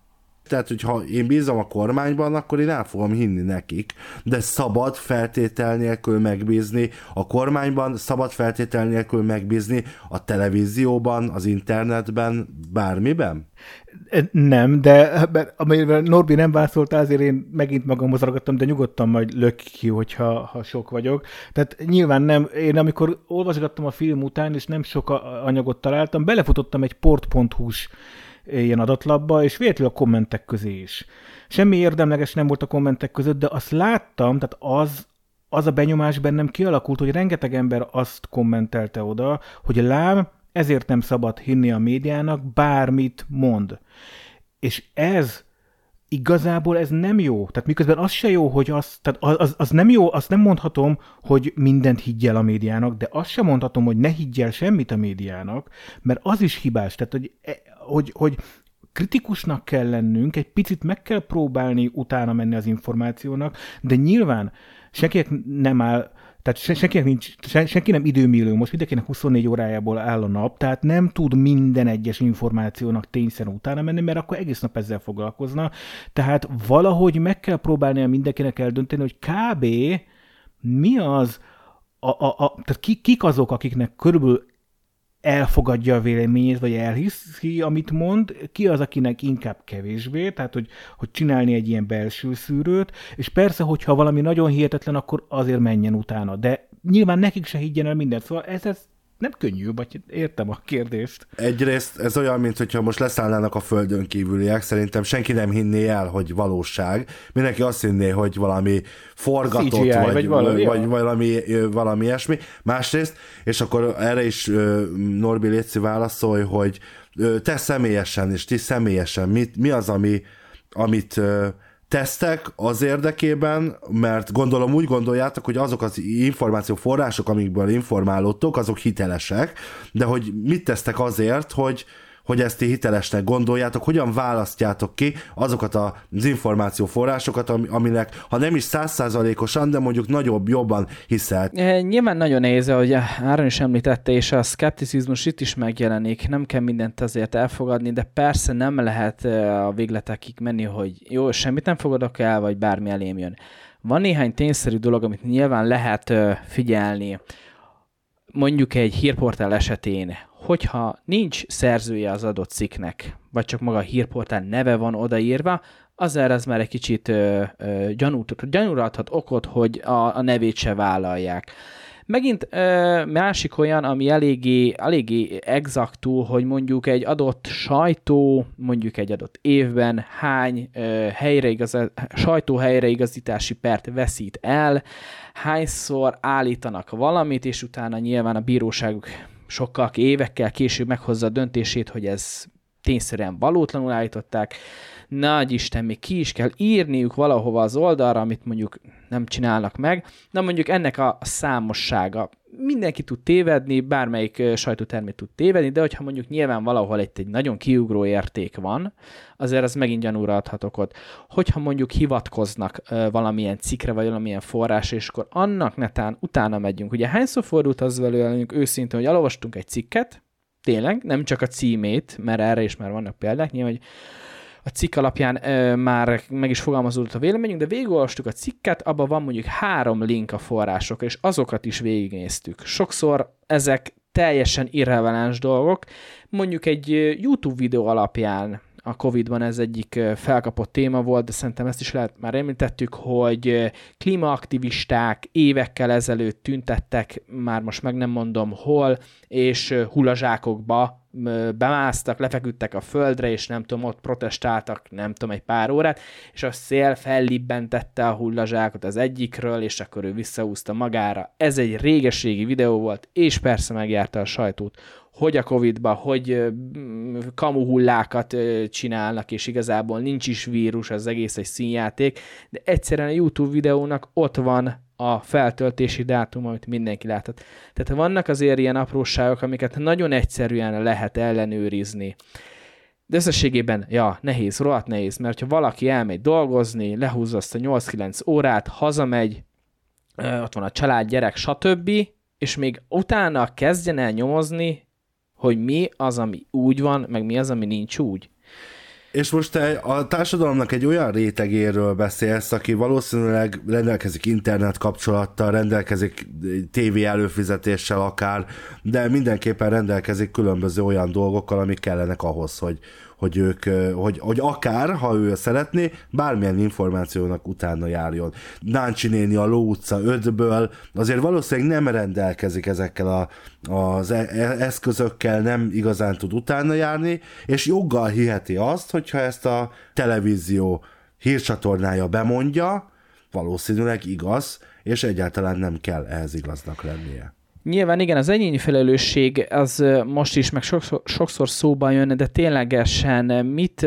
tehát, hogyha én bízom a kormányban, akkor én el fogom hinni nekik, de szabad feltétel nélkül megbízni a kormányban, szabad feltétel nélkül megbízni a televízióban, az internetben, bármiben? Nem, de amivel Norbi nem válaszolt, azért én megint magamhoz ragadtam, de nyugodtan majd lök ki, hogyha ha sok vagyok. Tehát nyilván nem, én amikor olvasgattam a film után, és nem sok anyagot találtam, belefutottam egy port.hu-s ilyen adatlapba, és véletlenül a kommentek közé is. Semmi érdemleges nem volt a kommentek között, de azt láttam, tehát az, az a benyomás bennem kialakult, hogy rengeteg ember azt kommentelte oda, hogy lám, ezért nem szabad hinni a médiának, bármit mond. És ez igazából ez nem jó. Tehát miközben az se jó, hogy az, tehát az, az nem jó, azt nem mondhatom, hogy mindent higgyel a médiának, de azt sem mondhatom, hogy ne higgyel semmit a médiának, mert az is hibás. Tehát, hogy, e, hogy, hogy kritikusnak kell lennünk, egy picit meg kell próbálni utána menni az információnak, de nyilván senkinek nem áll tehát senkinek nincs, senki nem időmillő, most mindenkinek 24 órájából áll a nap, tehát nem tud minden egyes információnak tényszerűen utána menni, mert akkor egész nap ezzel foglalkozna. Tehát valahogy meg kell próbálni a mindenkinek eldönteni, hogy kb. mi az, a, a, a, tehát ki, kik azok, akiknek körülbelül elfogadja a véleményét, vagy elhiszi, amit mond, ki az, akinek inkább kevésbé, tehát hogy, hogy csinálni egy ilyen belső szűrőt, és persze, hogyha valami nagyon hihetetlen, akkor azért menjen utána, de nyilván nekik se higgyen el mindent, szóval ez, ez nem könnyű, vagy értem a kérdést. Egyrészt ez olyan, mint hogyha most leszállnának a földön kívüliek, szerintem senki nem hinné el, hogy valóság. Mindenki azt hinné, hogy valami forgatott, CGI, vagy, vagy, valami, vagy valami, valami ilyesmi. Másrészt, és akkor erre is Norbi Léci válaszolj, hogy te személyesen, és ti személyesen, mit, mi az, ami, amit tesztek az érdekében, mert gondolom úgy gondoljátok, hogy azok az információforrások, amikből informálódtok, azok hitelesek, de hogy mit tesztek azért, hogy, hogy ezt ti hitelesnek gondoljátok, hogyan választjátok ki azokat az információforrásokat, aminek, ha nem is százszázalékosan, de mondjuk nagyobb, jobban hiszel. E, nyilván nagyon nehéz, hogy Áron is említette, és a szkepticizmus itt is megjelenik, nem kell mindent azért elfogadni, de persze nem lehet a végletekig menni, hogy jó, semmit nem fogadok el, vagy bármi elém jön. Van néhány tényszerű dolog, amit nyilván lehet figyelni, mondjuk egy hírportál esetén, hogyha nincs szerzője az adott cikknek, vagy csak maga a hírportál neve van odaírva, azért ez már egy kicsit gyanút, gyanúra adhat okot, hogy a, a nevét se vállalják. Megint ö, másik olyan, ami eléggé, eléggé exaktul, hogy mondjuk egy adott sajtó, mondjuk egy adott évben hány ö, helyreigaz, sajtó helyreigazítási pert veszít el, hányszor állítanak valamit, és utána nyilván a bíróságok sokkal évekkel később meghozza a döntését, hogy ez tényszerűen valótlanul állították. Nagy Isten, még ki is kell írniuk valahova az oldalra, amit mondjuk nem csinálnak meg. Na mondjuk ennek a számossága mindenki tud tévedni, bármelyik sajtótermék tud tévedni, de hogyha mondjuk nyilván valahol egy, egy nagyon kiugró érték van, azért az megint gyanúra adhatok ott. Hogyha mondjuk hivatkoznak valamilyen cikre, vagy valamilyen forrás, és akkor annak netán utána megyünk. Ugye hányszor fordult az velünk őszintén, hogy elolvastunk egy cikket, tényleg, nem csak a címét, mert erre is már vannak példák, nyilván, hogy a cikk alapján ö, már meg is fogalmazódott a véleményünk, de végigolvastuk a cikket, abban van mondjuk három link a források, és azokat is végignéztük. Sokszor ezek teljesen irreleváns dolgok, mondjuk egy YouTube videó alapján a Covid-ban ez egyik felkapott téma volt, de szerintem ezt is lehet már említettük, hogy klímaaktivisták évekkel ezelőtt tüntettek, már most meg nem mondom hol, és hullazsákokba ö, bemásztak, lefeküdtek a földre, és nem tudom, ott protestáltak, nem tudom, egy pár órát, és a szél fellibbentette a hullazsákot az egyikről, és akkor ő visszaúzta magára. Ez egy régességi videó volt, és persze megjárta a sajtót, hogy a Covid-ba, hogy kamuhullákat csinálnak, és igazából nincs is vírus, az egész egy színjáték, de egyszerűen a YouTube videónak ott van a feltöltési dátum, amit mindenki láthat. Tehát vannak azért ilyen apróságok, amiket nagyon egyszerűen lehet ellenőrizni. De összességében, ja, nehéz, rohadt nehéz, mert ha valaki elmegy dolgozni, lehúzza azt a 8-9 órát, hazamegy, ott van a család, gyerek, stb., és még utána kezdjen el nyomozni, hogy mi az, ami úgy van, meg mi az, ami nincs úgy. És most te a társadalomnak egy olyan rétegéről beszélsz, aki valószínűleg rendelkezik internet kapcsolattal, rendelkezik tévé előfizetéssel akár, de mindenképpen rendelkezik különböző olyan dolgokkal, amik kellenek ahhoz, hogy, hogy ők, hogy, hogy akár, ha ő szeretné, bármilyen információnak utána járjon. Náncsi néni a Ló utca 5-ből azért valószínűleg nem rendelkezik ezekkel a, az e- e- eszközökkel, nem igazán tud utána járni, és joggal hiheti azt, hogyha ezt a televízió hírcsatornája bemondja, valószínűleg igaz, és egyáltalán nem kell ehhez igaznak lennie. Nyilván igen, az egyéni felelősség az most is meg sokszor, sokszor szóba jön, de ténylegesen mit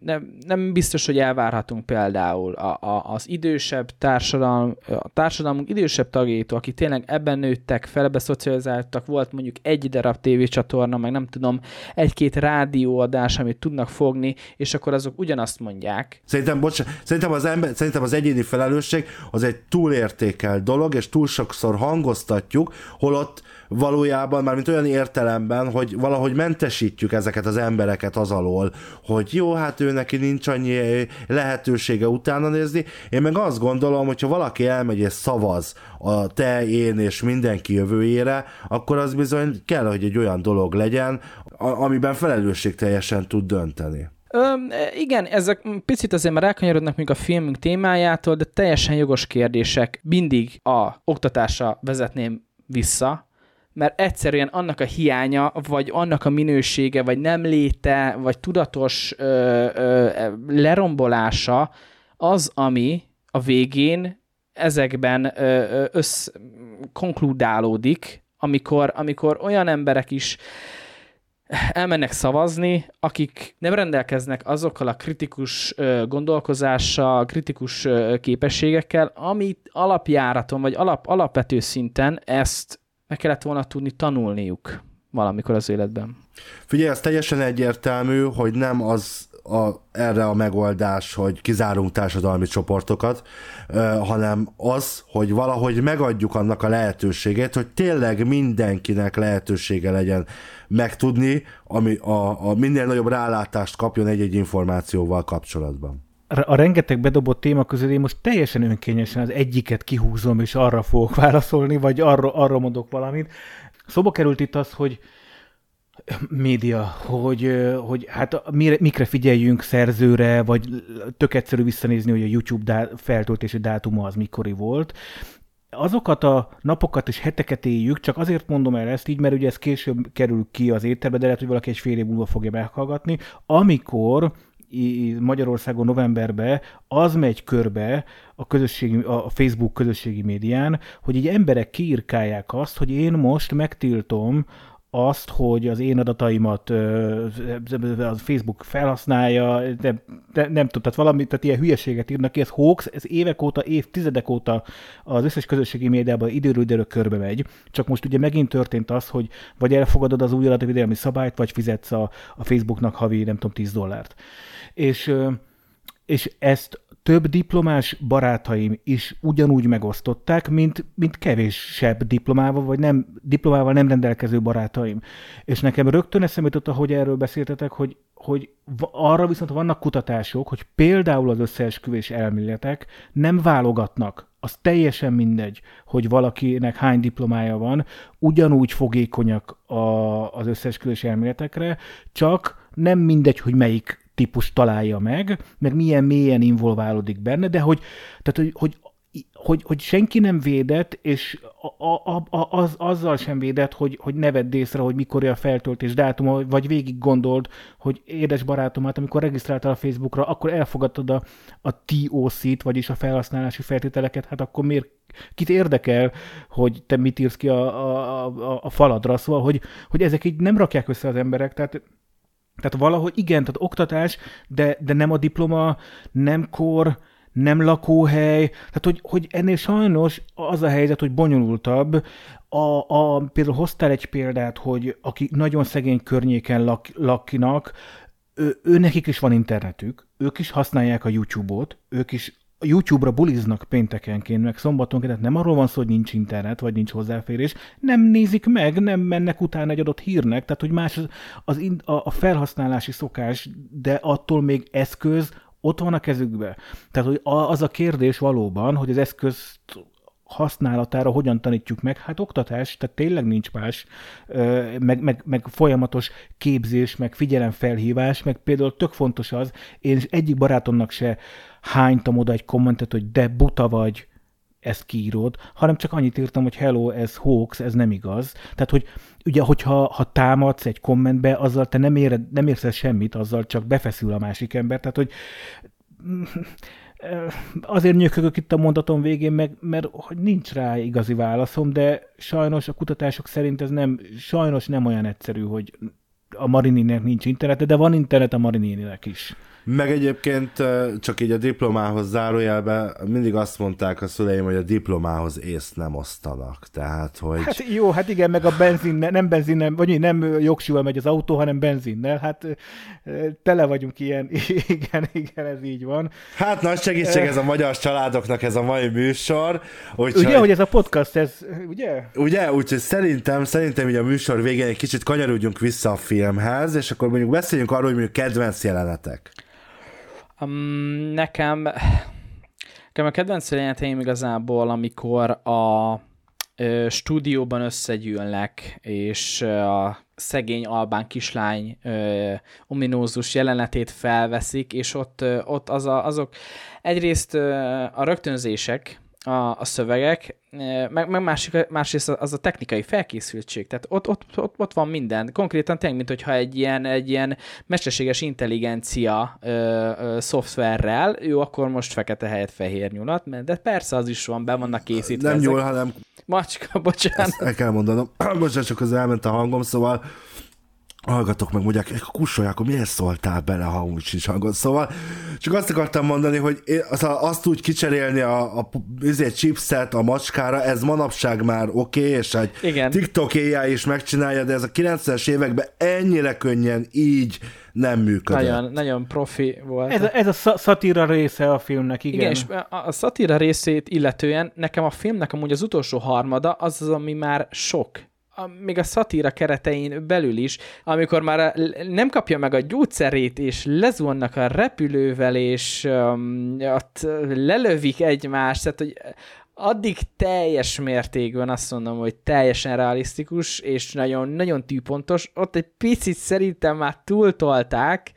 nem, nem biztos, hogy elvárhatunk például a, a, az idősebb társadalom, a társadalmunk idősebb tagjaitól, akik tényleg ebben nőttek fel, ebbe szocializáltak, volt mondjuk egy darab tévécsatorna, meg nem tudom, egy-két rádióadás, amit tudnak fogni, és akkor azok ugyanazt mondják. Szerintem, bocs, szerintem, az ember, szerintem az egyéni felelősség az egy túlértékelt dolog, és túl sokszor hangoztatjuk, holott valójában már mint olyan értelemben, hogy valahogy mentesítjük ezeket az embereket az alól, hogy jó, hát ő neki nincs annyi lehetősége utána nézni. Én meg azt gondolom, hogyha valaki elmegy és szavaz a te, én és mindenki jövőjére, akkor az bizony kell, hogy egy olyan dolog legyen, amiben felelősségteljesen tud dönteni. Ö, igen, ezek picit azért már elkanyarodnak még a filmünk témájától, de teljesen jogos kérdések. Mindig a oktatásra vezetném vissza, mert egyszerűen annak a hiánya, vagy annak a minősége, vagy nem léte, vagy tudatos ö, ö, lerombolása az, ami a végén ezekben ö, ö, össz konkludálódik, amikor, amikor olyan emberek is elmennek szavazni, akik nem rendelkeznek azokkal a kritikus gondolkozással, kritikus képességekkel, amit alapjáraton, vagy alap, alapvető szinten ezt meg kellett volna tudni tanulniuk valamikor az életben. Figyelj, ez teljesen egyértelmű, hogy nem az a, erre a megoldás, hogy kizárunk társadalmi csoportokat, ö, hanem az, hogy valahogy megadjuk annak a lehetőségét, hogy tényleg mindenkinek lehetősége legyen megtudni, ami a, a minél nagyobb rálátást kapjon egy-egy információval kapcsolatban. a rengeteg bedobott téma közül én most teljesen önkényesen az egyiket kihúzom, és arra fogok válaszolni, vagy arra, arra mondok valamit. Szóba került itt az, hogy média, hogy, hogy hát mire, mikre figyeljünk szerzőre, vagy tök egyszerű visszanézni, hogy a YouTube dá- feltöltési dátuma az mikori volt. Azokat a napokat és heteket éljük, csak azért mondom el ezt így, mert ugye ez később kerül ki az ételbe, de lehet, hogy valaki egy fél év múlva fogja meghallgatni, amikor Magyarországon novemberben az megy körbe a, közösségi, a Facebook közösségi médián, hogy így emberek kiírkálják azt, hogy én most megtiltom azt, hogy az én adataimat a Facebook felhasználja, nem, nem, nem tudom, tehát valami, tehát ilyen hülyeséget írnak ki, ez hoax, ez évek óta, évtizedek óta az összes közösségi médiában időről időről körbe megy, csak most ugye megint történt az, hogy vagy elfogadod az új adatvédelmi szabályt, vagy fizetsz a, a Facebooknak havi, nem tudom, 10 dollárt. És, és ezt több diplomás barátaim is ugyanúgy megosztották, mint, mint kevésebb diplomával, vagy nem, diplomával nem rendelkező barátaim. És nekem rögtön eszembe jutott, ahogy erről beszéltetek, hogy, hogy arra viszont vannak kutatások, hogy például az összeesküvés elméletek nem válogatnak. Az teljesen mindegy, hogy valakinek hány diplomája van, ugyanúgy fogékonyak a, az összeesküvés elméletekre, csak nem mindegy, hogy melyik típus találja meg, meg milyen mélyen involválódik benne, de hogy, tehát, hogy, hogy hogy, hogy senki nem védett, és a, a, a, az, azzal sem védett, hogy, hogy ne vedd észre, hogy mikor a feltöltés dátuma, vagy végig gondold, hogy édes barátom, hát amikor regisztráltál a Facebookra, akkor elfogadtad a, a TOC-t, vagyis a felhasználási feltételeket, hát akkor miért kit érdekel, hogy te mit írsz ki a, a, a, a faladra, szóval, hogy, hogy ezek így nem rakják össze az emberek, tehát tehát valahogy igen, tehát oktatás, de, de nem a diploma, nem kor, nem lakóhely, tehát hogy, hogy ennél sajnos az a helyzet, hogy bonyolultabb. A, a, például hoztál egy példát, hogy aki nagyon szegény környéken lak, lakinak, ő, ő nekik is van internetük, ők is használják a YouTube-ot, ők is YouTube-ra buliznak péntekenként, meg szombatonként, tehát nem arról van szó, hogy nincs internet, vagy nincs hozzáférés, nem nézik meg, nem mennek utána egy adott hírnek, tehát hogy más az, az a, a felhasználási szokás, de attól még eszköz ott van a kezükbe. Tehát hogy az a kérdés valóban, hogy az eszközt használatára hogyan tanítjuk meg? Hát oktatás, tehát tényleg nincs más, meg, meg, meg folyamatos képzés, meg figyelemfelhívás, meg például tök fontos az, én egyik barátomnak se hánytam oda egy kommentet, hogy de buta vagy, ezt kiírod, hanem csak annyit írtam, hogy hello, ez hoax, ez nem igaz. Tehát, hogy ugye, hogyha ha támadsz egy kommentbe, azzal te nem, éred, nem érsz semmit, azzal csak befeszül a másik ember. Tehát, hogy azért nyökögök itt a mondatom végén, meg, mert hogy nincs rá igazi válaszom, de sajnos a kutatások szerint ez nem, sajnos nem olyan egyszerű, hogy a Marininek nincs internet, de van internet a Marininek is. Meg egyébként csak így a diplomához zárójelbe mindig azt mondták a szüleim, hogy a diplomához észt nem osztanak. Tehát, hogy... Hát jó, hát igen, meg a benzin, nem benzin, vagy nem jogsival megy az autó, hanem benzinnel. Hát tele vagyunk ilyen, igen, igen, ez így van. Hát nagy segítség ez a magyar családoknak ez a mai műsor. Úgyhogy, ugye, hogy ez a podcast, ez, ugye? Ugye, úgyhogy szerintem, szerintem így a műsor végén egy kicsit kanyarodjunk vissza a filmhez, és akkor mondjuk beszéljünk arról, hogy mondjuk kedvenc jelenetek. Um, nekem, nekem a kedvenc jeleneteim igazából, amikor a ö, stúdióban összegyűlnek, és a szegény albán kislány ö, ominózus jelenetét felveszik, és ott, ö, ott az a, azok egyrészt ö, a rögtönzések, a, a szövegek, meg, meg másik, másrészt az a technikai felkészültség. Tehát ott, ott, ott, ott van minden. Konkrétan tényleg, mint hogyha egy ilyen, egy ilyen mesterséges intelligencia ö, ö, szoftverrel, jó, akkor most fekete helyett fehér nyulat, de persze az is van, be vannak készítve. Nem nyúl, hanem... Macska, bocsánat. Ezt el kell mondanom. bocsánat, csak az elment a hangom, szóval hallgatok meg, mondják, kussolják, akkor miért szóltál bele, ha úgy sincs hangon. Szóval csak azt akartam mondani, hogy azt úgy kicserélni a, a azért chipset a macskára, ez manapság már oké, okay, és egy Igen. TikTok AI is megcsinálja, de ez a 90-es években ennyire könnyen így nem működött. Nagyon, nagyon profi volt. Ez a, ez a szatíra része a filmnek, igen. Igen, és a, a szatíra részét illetően nekem a filmnek amúgy az utolsó harmada az az, ami már sok a, még a szatíra keretein belül is, amikor már nem kapja meg a gyógyszerét, és lezuhannak a repülővel, és um, ott lelövik egymást, tehát hogy addig teljes mértékben azt mondom, hogy teljesen realisztikus, és nagyon, nagyon tűpontos. Ott egy picit szerintem már túltolták,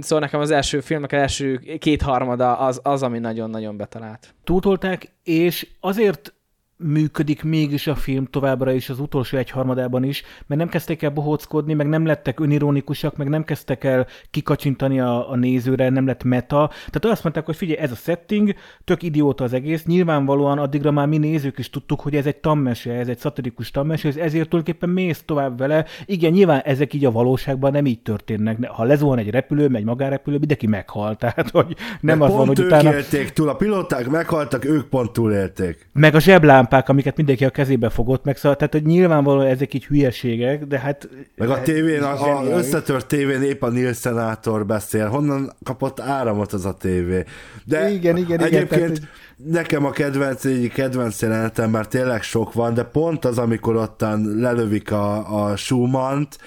Szóval nekem az első filmek, az első kétharmada az, az ami nagyon-nagyon betalált. Túltolták, és azért működik mégis a film továbbra is az utolsó egyharmadában is, mert nem kezdtek el bohóckodni, meg nem lettek önironikusak, meg nem kezdtek el kikacsintani a, a nézőre, nem lett meta. Tehát azt mondták, hogy figyelj, ez a setting, tök idióta az egész, nyilvánvalóan addigra már mi nézők is tudtuk, hogy ez egy tammese, ez egy szatirikus tammese, és ezért tulajdonképpen mész tovább vele. Igen, nyilván ezek így a valóságban nem így történnek. Ha lezuhan egy repülő, egy magárepülő, mindenki meghalt. Tehát, hogy nem De az van, hogy ők utána... túl, a pilóták meghaltak, ők pont túlélték. Meg a zseblám lámpák, amiket mindenki a kezébe fogott meg, szóval, tehát hogy nyilvánvalóan ezek így hülyeségek, de hát... Meg a tévén, a, a összetört tévén épp a Neil Senátor beszél, honnan kapott áramot az a tévé. De igen, igen, egyébként igen, tehát, nekem a kedvenc, egy kedvenc jelenetem, már tényleg sok van, de pont az, amikor ottan lelövik a, a Schumann-t,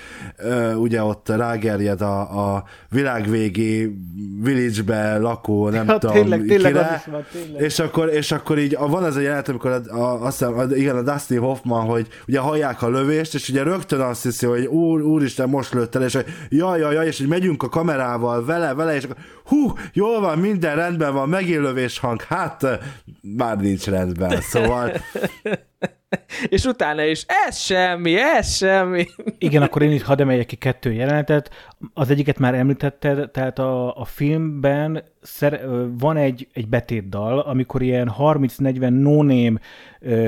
ugye ott rágerjed a, a világvégi village-be lakó, nem ja, tudom, tényleg, tényleg kire, van, tényleg. És, akkor, és akkor így van ez a jelenet, amikor a, a, azt hiszem, a- igen, a Dustin Hoffman, hogy ugye hallják a lövést, és ugye rögtön azt hiszi, hogy úr, úristen, most lőtt el, és hogy jaj, jaj, jaj, és hogy megyünk a kamerával vele, vele, és akkor hú, jól van, minden rendben van, megint lövés hang, hát már nincs rendben, szóval És utána is, ez semmi, ez semmi. Igen, akkor én is hadd emeljek ki kettő jelenetet. Az egyiket már említetted, tehát a, a filmben szer, van egy, egy betétdal, amikor ilyen 30-40 no-name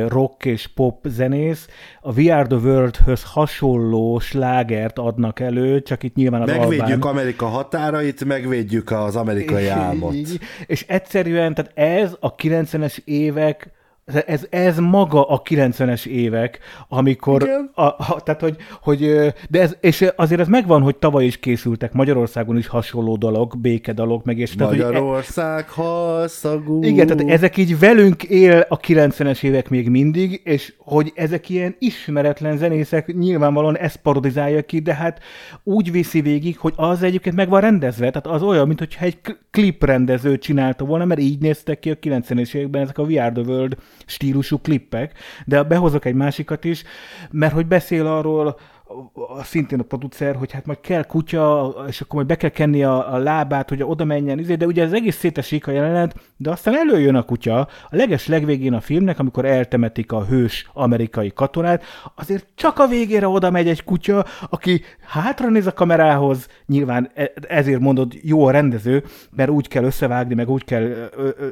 rock és pop zenész a We Are The World-höz hasonló slágert adnak elő, csak itt nyilván az megvédjük albán. Amerika határait, megvédjük az amerikai álmot. Így, és egyszerűen, tehát ez a 90-es évek ez, ez maga a 90-es évek, amikor, Igen. a, a, tehát hogy, hogy, de ez, és azért ez megvan, hogy tavaly is készültek Magyarországon is hasonló dalok, békedalok, meg és tehát, e- Magyarország halszagú. igen, tehát ezek így velünk él a 90-es évek még mindig, és hogy ezek ilyen ismeretlen zenészek, nyilvánvalóan ezt parodizálja ki, de hát úgy viszi végig, hogy az egyébként meg van rendezve, tehát az olyan, mintha egy kliprendező csinálta volna, mert így néztek ki a 90-es években ezek a We Are The World stílusú klippek, de behozok egy másikat is, mert hogy beszél arról, a- szintén a producer, hogy hát majd kell kutya, és akkor majd be kell kenni a, a lábát, hogy oda menjen, izé, de ugye ez egész szétesik a jelenet, de aztán előjön a kutya, a leges legvégén a filmnek, amikor eltemetik a hős amerikai katonát, azért csak a végére oda megy egy kutya, aki hátra néz a kamerához, nyilván e- ezért mondod jó a rendező, mert úgy kell összevágni, meg úgy kell ö, ö,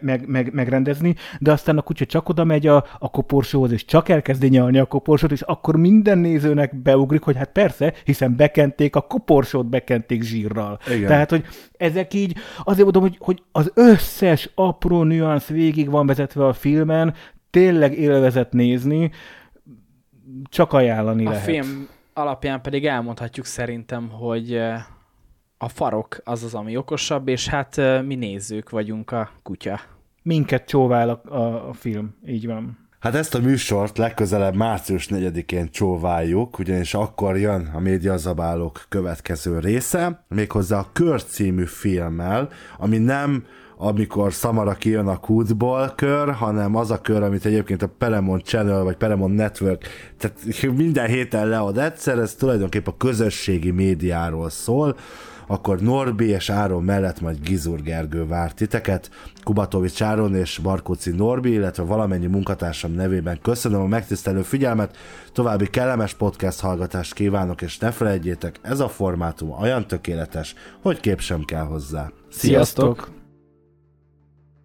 meg, meg, megrendezni, de aztán a kutya csak oda megy a, a koporsóhoz, és csak elkezdi nyalni a koporsót, és akkor minden nézőnek beugrik, hogy hát persze, hiszen bekenték a koporsót, bekenték zsírral. Igen. Tehát, hogy ezek így, azért mondom, hogy, hogy az összes apró nüansz végig van vezetve a filmen, tényleg élvezet nézni, csak ajánlani A lehet. film alapján pedig elmondhatjuk szerintem, hogy eh, a farok az az, ami okosabb, és hát eh, mi nézők vagyunk a kutya. Minket csóvál a, a, a film, így van. Hát ezt a műsort legközelebb március 4-én csóváljuk, ugyanis akkor jön a médiazabálók következő része, méghozzá a Kör című filmmel, ami nem amikor Samara kijön a kútból kör, hanem az a kör, amit egyébként a Paramount Channel vagy Paramount Network, tehát minden héten lead egyszer, ez tulajdonképpen a közösségi médiáról szól, akkor Norbi és Áron mellett majd Gizur Gergő vár titeket. Kubatovics Áron és Barkóci Norbi, illetve valamennyi munkatársam nevében köszönöm a megtisztelő figyelmet, további kellemes podcast hallgatást kívánok, és ne felejtjétek, ez a formátum olyan tökéletes, hogy kép sem kell hozzá. Sziasztok!